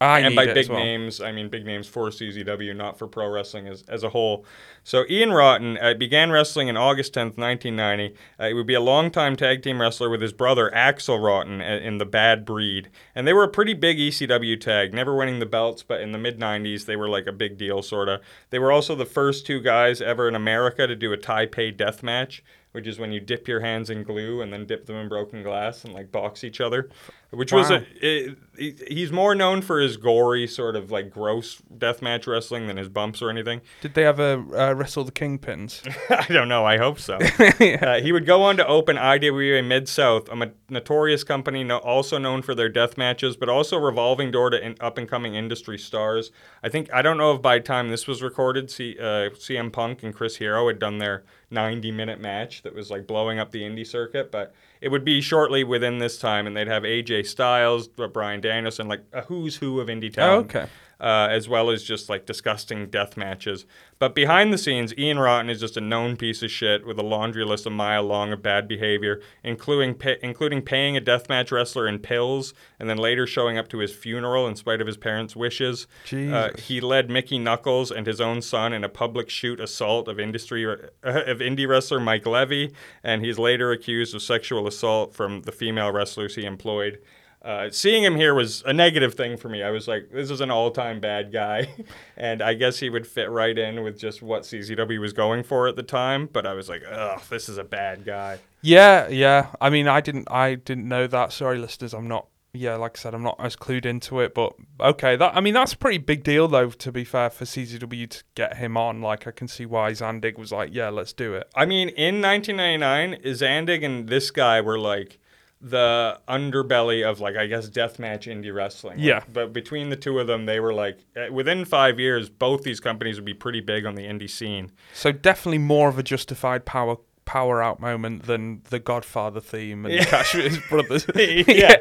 I and need by big well. names, I mean big names for CZW, not for pro wrestling as, as a whole. So Ian Rotten uh, began wrestling in August 10th, 1990. Uh, he would be a longtime tag team wrestler with his brother Axel Rotten in the Bad Breed. And they were a pretty big ECW tag, never winning the belts, but in the mid 90s, they were like a big deal, sort of. They were also the first two guys ever in America to do a Taipei death match. Which is when you dip your hands in glue and then dip them in broken glass and like box each other, which was a, it, he- he's more known for his gory sort of like gross deathmatch wrestling than his bumps or anything. Did they ever uh, wrestle the Kingpins? I don't know. I hope so. uh, he would go on to open IWA Mid South, a notorious company no- also known for their death matches, but also revolving door to in- up and coming industry stars. I think I don't know if by the time this was recorded, C- uh, CM Punk and Chris Hero had done their 90 minute match that was like blowing up the indie circuit, but it would be shortly within this time, and they'd have AJ Styles, Bryan Danielson, like a who's who of indie oh, okay. Uh, as well as just like disgusting death matches. But behind the scenes, Ian Rotten is just a known piece of shit with a laundry list a mile long of bad behavior, including pa- including paying a deathmatch wrestler in pills and then later showing up to his funeral in spite of his parents' wishes. Uh, he led Mickey Knuckles and his own son in a public shoot assault of industry uh, of indie wrestler Mike Levy, and he's later accused of sexual assault from the female wrestlers he employed. Uh, seeing him here was a negative thing for me. I was like, this is an all-time bad guy, and I guess he would fit right in with just what CZW was going for at the time. But I was like, ugh, this is a bad guy. Yeah, yeah. I mean, I didn't, I didn't know that. Sorry, listeners. I'm not. Yeah, like I said, I'm not as clued into it. But okay, that I mean, that's a pretty big deal, though. To be fair, for CZW to get him on, like I can see why Zandig was like, yeah, let's do it. I mean, in 1999, Zandig and this guy were like the underbelly of like I guess deathmatch indie wrestling. Like, Yeah. but between the two of them, they were like eh, within five years, both these companies would be pretty big on the indie scene. So definitely more of a justified power power out moment than the Godfather theme and Cash for His Brothers. yeah.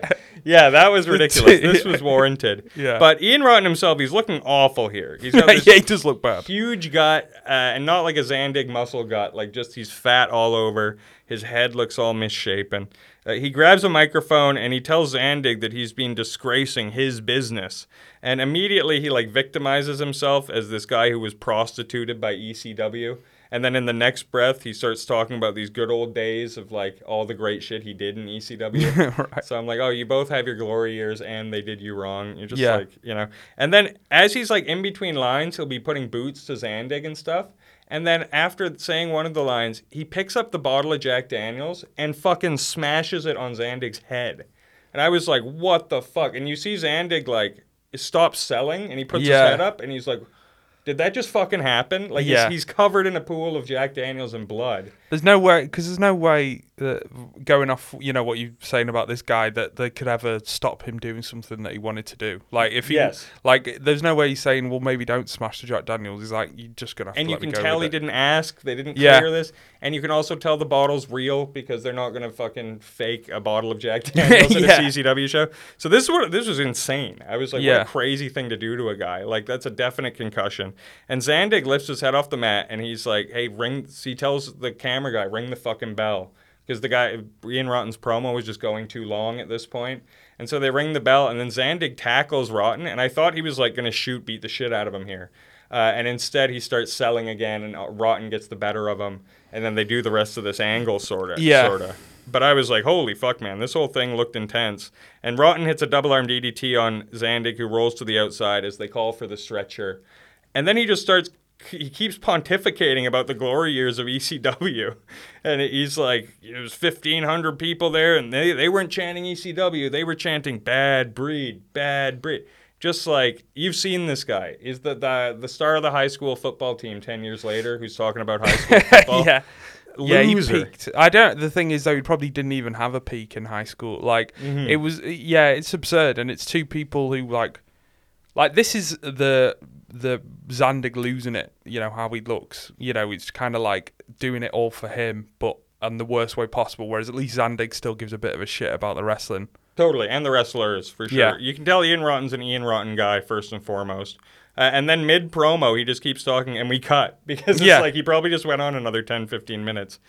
yeah, that was ridiculous. This was warranted. Yeah. But Ian Rotten himself, he's looking awful here. He's got this yeah, he does look bad. huge gut, uh, and not like a Zandig muscle gut, like just he's fat all over. His head looks all misshapen. Uh, he grabs a microphone and he tells Zandig that he's been disgracing his business. And immediately he like victimizes himself as this guy who was prostituted by ECW. And then in the next breath, he starts talking about these good old days of like all the great shit he did in ECW. Right. So I'm like, oh, you both have your glory years and they did you wrong. You're just Yeah. like, you know. And then as he's like in between lines, he'll be putting boots to Zandig and stuff. And then after saying one of the lines, he picks up the bottle of Jack Daniels and fucking smashes it on Zandig's head. And I was like, what the fuck? And you see Zandig like stop selling and he puts Yeah. his head up and he's like, did that just fucking happen? Like Yeah. he's, he's covered in a pool of Jack Daniels and blood. There's no way, because there's no way that going off, you know, what you're saying about this guy, that they could ever stop him doing something that he wanted to do. Like, if he, Yes. like, there's no way he's saying, well, maybe don't smash the Jack Daniels. He's like, you're just going to have and to you can tell he it. didn't ask. They didn't Yeah. clear this, and you can also tell the bottle's real because they're not gonna fucking fake a bottle of Jack Daniels at a CZW show. So this is what this was insane. I was like, what a crazy thing to do to a guy. Like that's a definite concussion. And Zandig lifts his head off the mat and he's like, hey, ring. He tells the camera guy, ring the fucking bell. Because the guy, Ian Rotten's promo was just going too long at this point. And so they ring the bell, and then Zandig tackles Rotten. And I thought he was like going to shoot, beat the shit out of him here. Uh, and instead, he starts selling again, and uh, Rotten gets the better of him. And then they do the rest of this angle, sort of. Yeah. Sort of. But I was like, holy fuck, man, this whole thing looked intense. And Rotten hits a double arm DDT on Zandig, who rolls to the outside as they call for the stretcher. And then he just starts, he keeps pontificating about the glory years of ECW. And he's like, it was 1,500 people there, and they, they weren't chanting ECW. They were chanting bad breed, bad breed. Just like you've seen this guy. Is the, the the star of the high school football team 10 years later who's talking about high school football? yeah. Yeah, he peaked. I don't. The thing is, though, he probably didn't even have a peak in high school. Like, Mm-hmm. it was. Yeah, it's absurd, and it's two people who like, like this is the the Zandig losing it. You know how he looks. You know, it's kind of like doing it all for him, but in the worst way possible. Whereas at least Zandig still gives a bit of a shit about the wrestling. Totally, and the wrestlers for sure. Yeah. You can tell Ian Rotten's an Ian Rotten guy first and foremost. Uh, and then mid promo, he just keeps talking, and we cut because it's Yeah. like he probably just went on another 10, 15 minutes.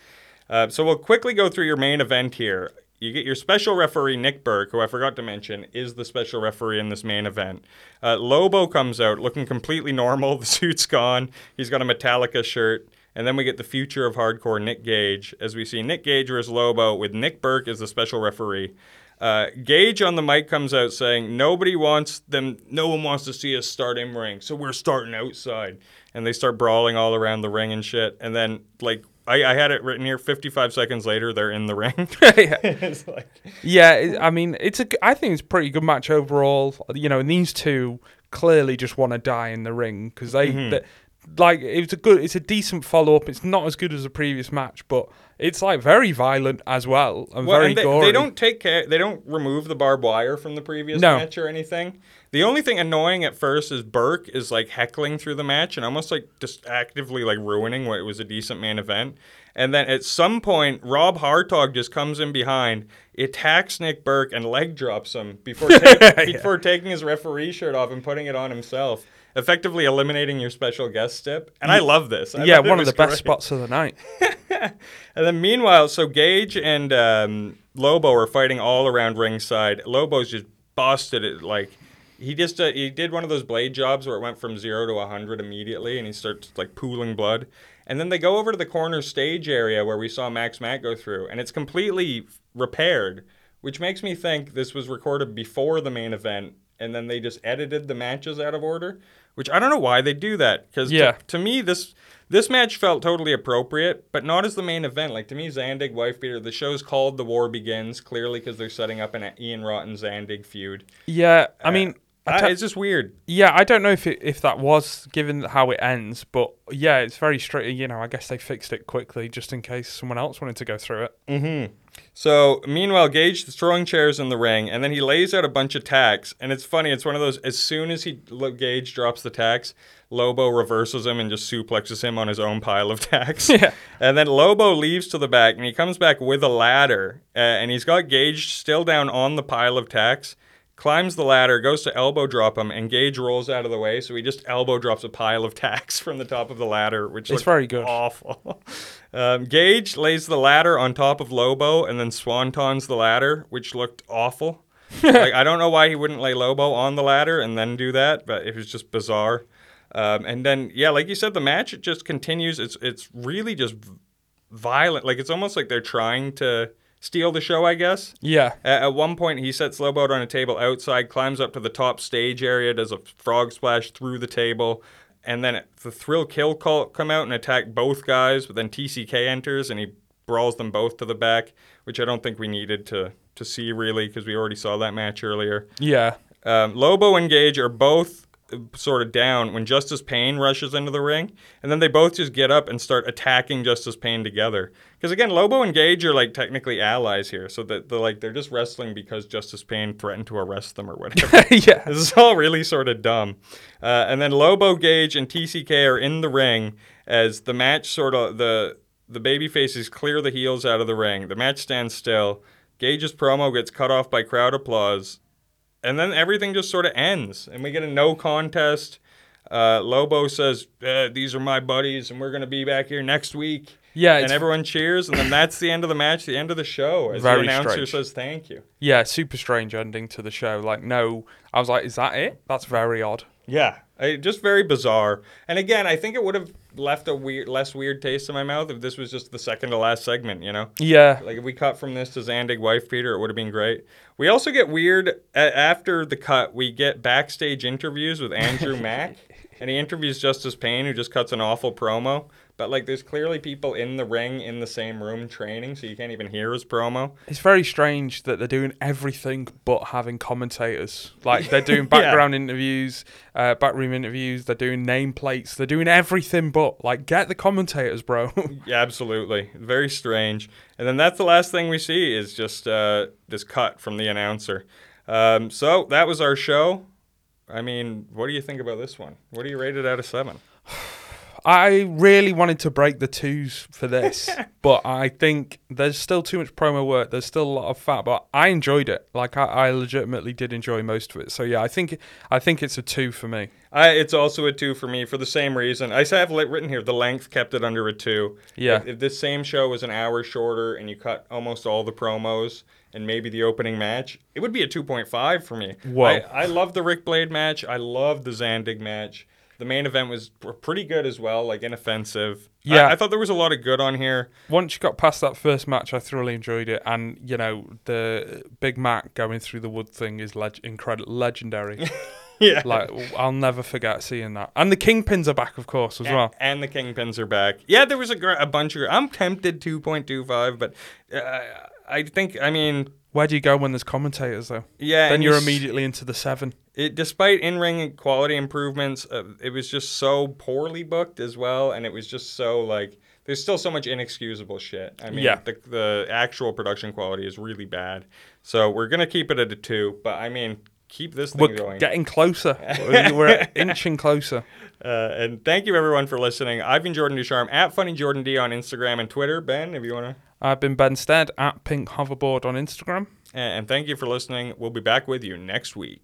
Uh, so we'll quickly go through your main event here. You get your special referee, Nick Berk, who I forgot to mention is the special referee in this main event. Uh, Lobo comes out looking completely normal. The suit's gone. He's got a Metallica shirt. And then we get the future of hardcore Nick Gage as we see Nick Gage versus Lobo with Nick Berk as the special referee. Uh, Gage on the mic comes out saying, Nobody wants them, no one wants to see us start in ring, so we're starting outside. And they start brawling all around the ring and shit. And then, like, I, I had it written here 55 seconds later, they're in the ring. yeah. it's like, Yeah, I mean, it's a. I think it's a pretty good match overall. You know, and these two clearly just want to die in the ring because they, Mm-hmm. they- like, it's a good, it's a decent follow up. It's not as good as the previous match, but it's like very violent as well and well, very and they, gory. they don't take care, they don't remove the barbed wire from the previous No. match or anything. The only thing annoying at first is Berk is like heckling through the match and almost like just actively like ruining what was a decent main event. And then at some point, Rob Hartog just comes in behind, attacks Nick Berk, and leg drops him before take, before taking his referee shirt off and putting it on himself, effectively eliminating your special guest step. And I love this. I yeah, one of the best spots of the night. And then meanwhile, so Gage and um, Lobo are fighting all around ringside. Lobo's just busted it like he just uh, he did one of those blade jobs where it went from zero to hundred immediately, and he starts like pooling blood. And then they go over to the corner stage area where we saw Max Matt go through, and it's completely repaired, which makes me think this was recorded before the main event, and then they just edited the matches out of order. Which I don't know why they do that, because Yeah. to me this this match felt totally appropriate, but not as the main event. Like to me, Zandig wife beater. The show's called The War Begins, clearly because they're setting up an Ian Rotten Zandig feud. Yeah, Uh, I mean, I- it's just weird. Yeah, I don't know if it, if that was given how it ends, but yeah, it's very straight. You know, I guess they fixed it quickly just in case someone else wanted to go through it. Mm-hmm. So meanwhile, Gage is throwing chairs in the ring, and then he lays out a bunch of tacks. And it's funny. It's one of those. As soon as he Gage drops the tacks, Lobo reverses him and just suplexes him on his own pile of tacks. Yeah. And then Lobo leaves to the back, and he comes back with a ladder, uh, and he's got Gage still down on the pile of tacks. Climbs the ladder, goes to elbow drop him, and Gage rolls out of the way. So he just elbow drops a pile of tacks from the top of the ladder, which looked very good. Awful. Um, Gage lays the ladder on top of Lobo and then swantons the ladder, which looked awful. like I don't know why he wouldn't lay Lobo on the ladder and then do that, but it was just bizarre. Um, and then yeah, like you said, the match it just continues. It's it's really just violent. Like it's almost like they're trying to steal the show, I guess. Yeah, At, at one point, he sets Lobo on a table outside, climbs up to the top stage area, does a frog splash through the table, and then the Thrill Kill call come out and attack both guys. But then TCK enters and he brawls them both to the back, which I don't think we needed to to see really because we already saw that match earlier. yeah, Um, Lobo and Gage are both sort of down when Justice Pain rushes into the ring, and then they both just get up and start attacking Justice Pain together. Because again, Lobo and Gage are like technically allies here, so that they're like they're just wrestling because Justice Pain threatened to arrest them or whatever. yeah. this is all really sort of dumb. Uh, and then Lobo, Gage, and TCK are in the ring as the match sort of the the baby faces clear the heels out of the ring. The match stands still. Gage's promo gets cut off by crowd applause, and then everything just sort of ends, and we get a no contest. Uh, Lobo says, uh, "These are my buddies, and we're gonna be back here next week." Yeah, and everyone cheers, and then that's the end of the match, the end of the show. As the announcer strange. says, "Thank you." Yeah, super strange ending to the show. Like, no, I was like, is that it? That's very odd. Yeah, I, just very bizarre. And again, I think it would have left a weird, less weird taste in my mouth if this was just the second to last segment. You know, Yeah, like if we cut from this to Zandig wife beater, it would have been great. We also get weird a- after the cut. We get backstage interviews with Andrew Mack, and he interviews Justice Pain, who just cuts an awful promo. But like, there's clearly people in the ring in the same room training, so you can't even hear his promo. it's very strange that they're doing everything but having commentators. Like, they're doing Yeah. background interviews, uh, backroom interviews, they're doing nameplates, they're doing everything but. Like, get the commentators, bro. Yeah, absolutely. Very strange. And then that's the last thing we see is just uh, this cut from the announcer. Um, so that was our show. I mean, what do you think about this one? What do you rate it out of seven? I really wanted to break the twos for this, but I think there's still too much promo work. There's still a lot of fat, but I enjoyed it. Like I, I legitimately did enjoy most of it. So yeah, I think I think it's a two for me. I, it's also a two for me for the same reason. I have written here the length kept it under a two. Yeah. If, if this same show was an hour shorter and you cut almost all the promos and maybe the opening match, it would be a 2.5 for me. Whoa. I, I love the Ric Blade match. I love the Zandig match. The main event was pretty good as well, like inoffensive. Yeah. I, thought there was a lot of good on here. Once you got past that first match, I thoroughly enjoyed it, and you know the Big Mac going through the wood thing is leg- incredible, legendary. Yeah. like I'll never forget seeing that. And the Kingpins are back, of course, as and, well. and the Kingpins are back. Yeah, there was a, gr- a bunch of. I'm tempted 2.25, but uh, I think, I mean, Where do you go when there's commentators though? yeah. then you're s- immediately into the seven. It, despite in-ring quality improvements, uh, it was just so poorly booked as well, and it was just so like there's still so much inexcusable shit. I mean, Yeah. the the actual production quality is really bad. So we're gonna keep it at a two, but I mean, keep this thing We're going. getting closer. We're inching closer. Uh, and thank you everyone for listening. I've been Jordan Ducharme at Funny Jordan D on Instagram and Twitter. Ben, if you wanna, I've been Ben Stead at Pink Hoverboard on Instagram. and thank you for listening. We'll be back with you next week.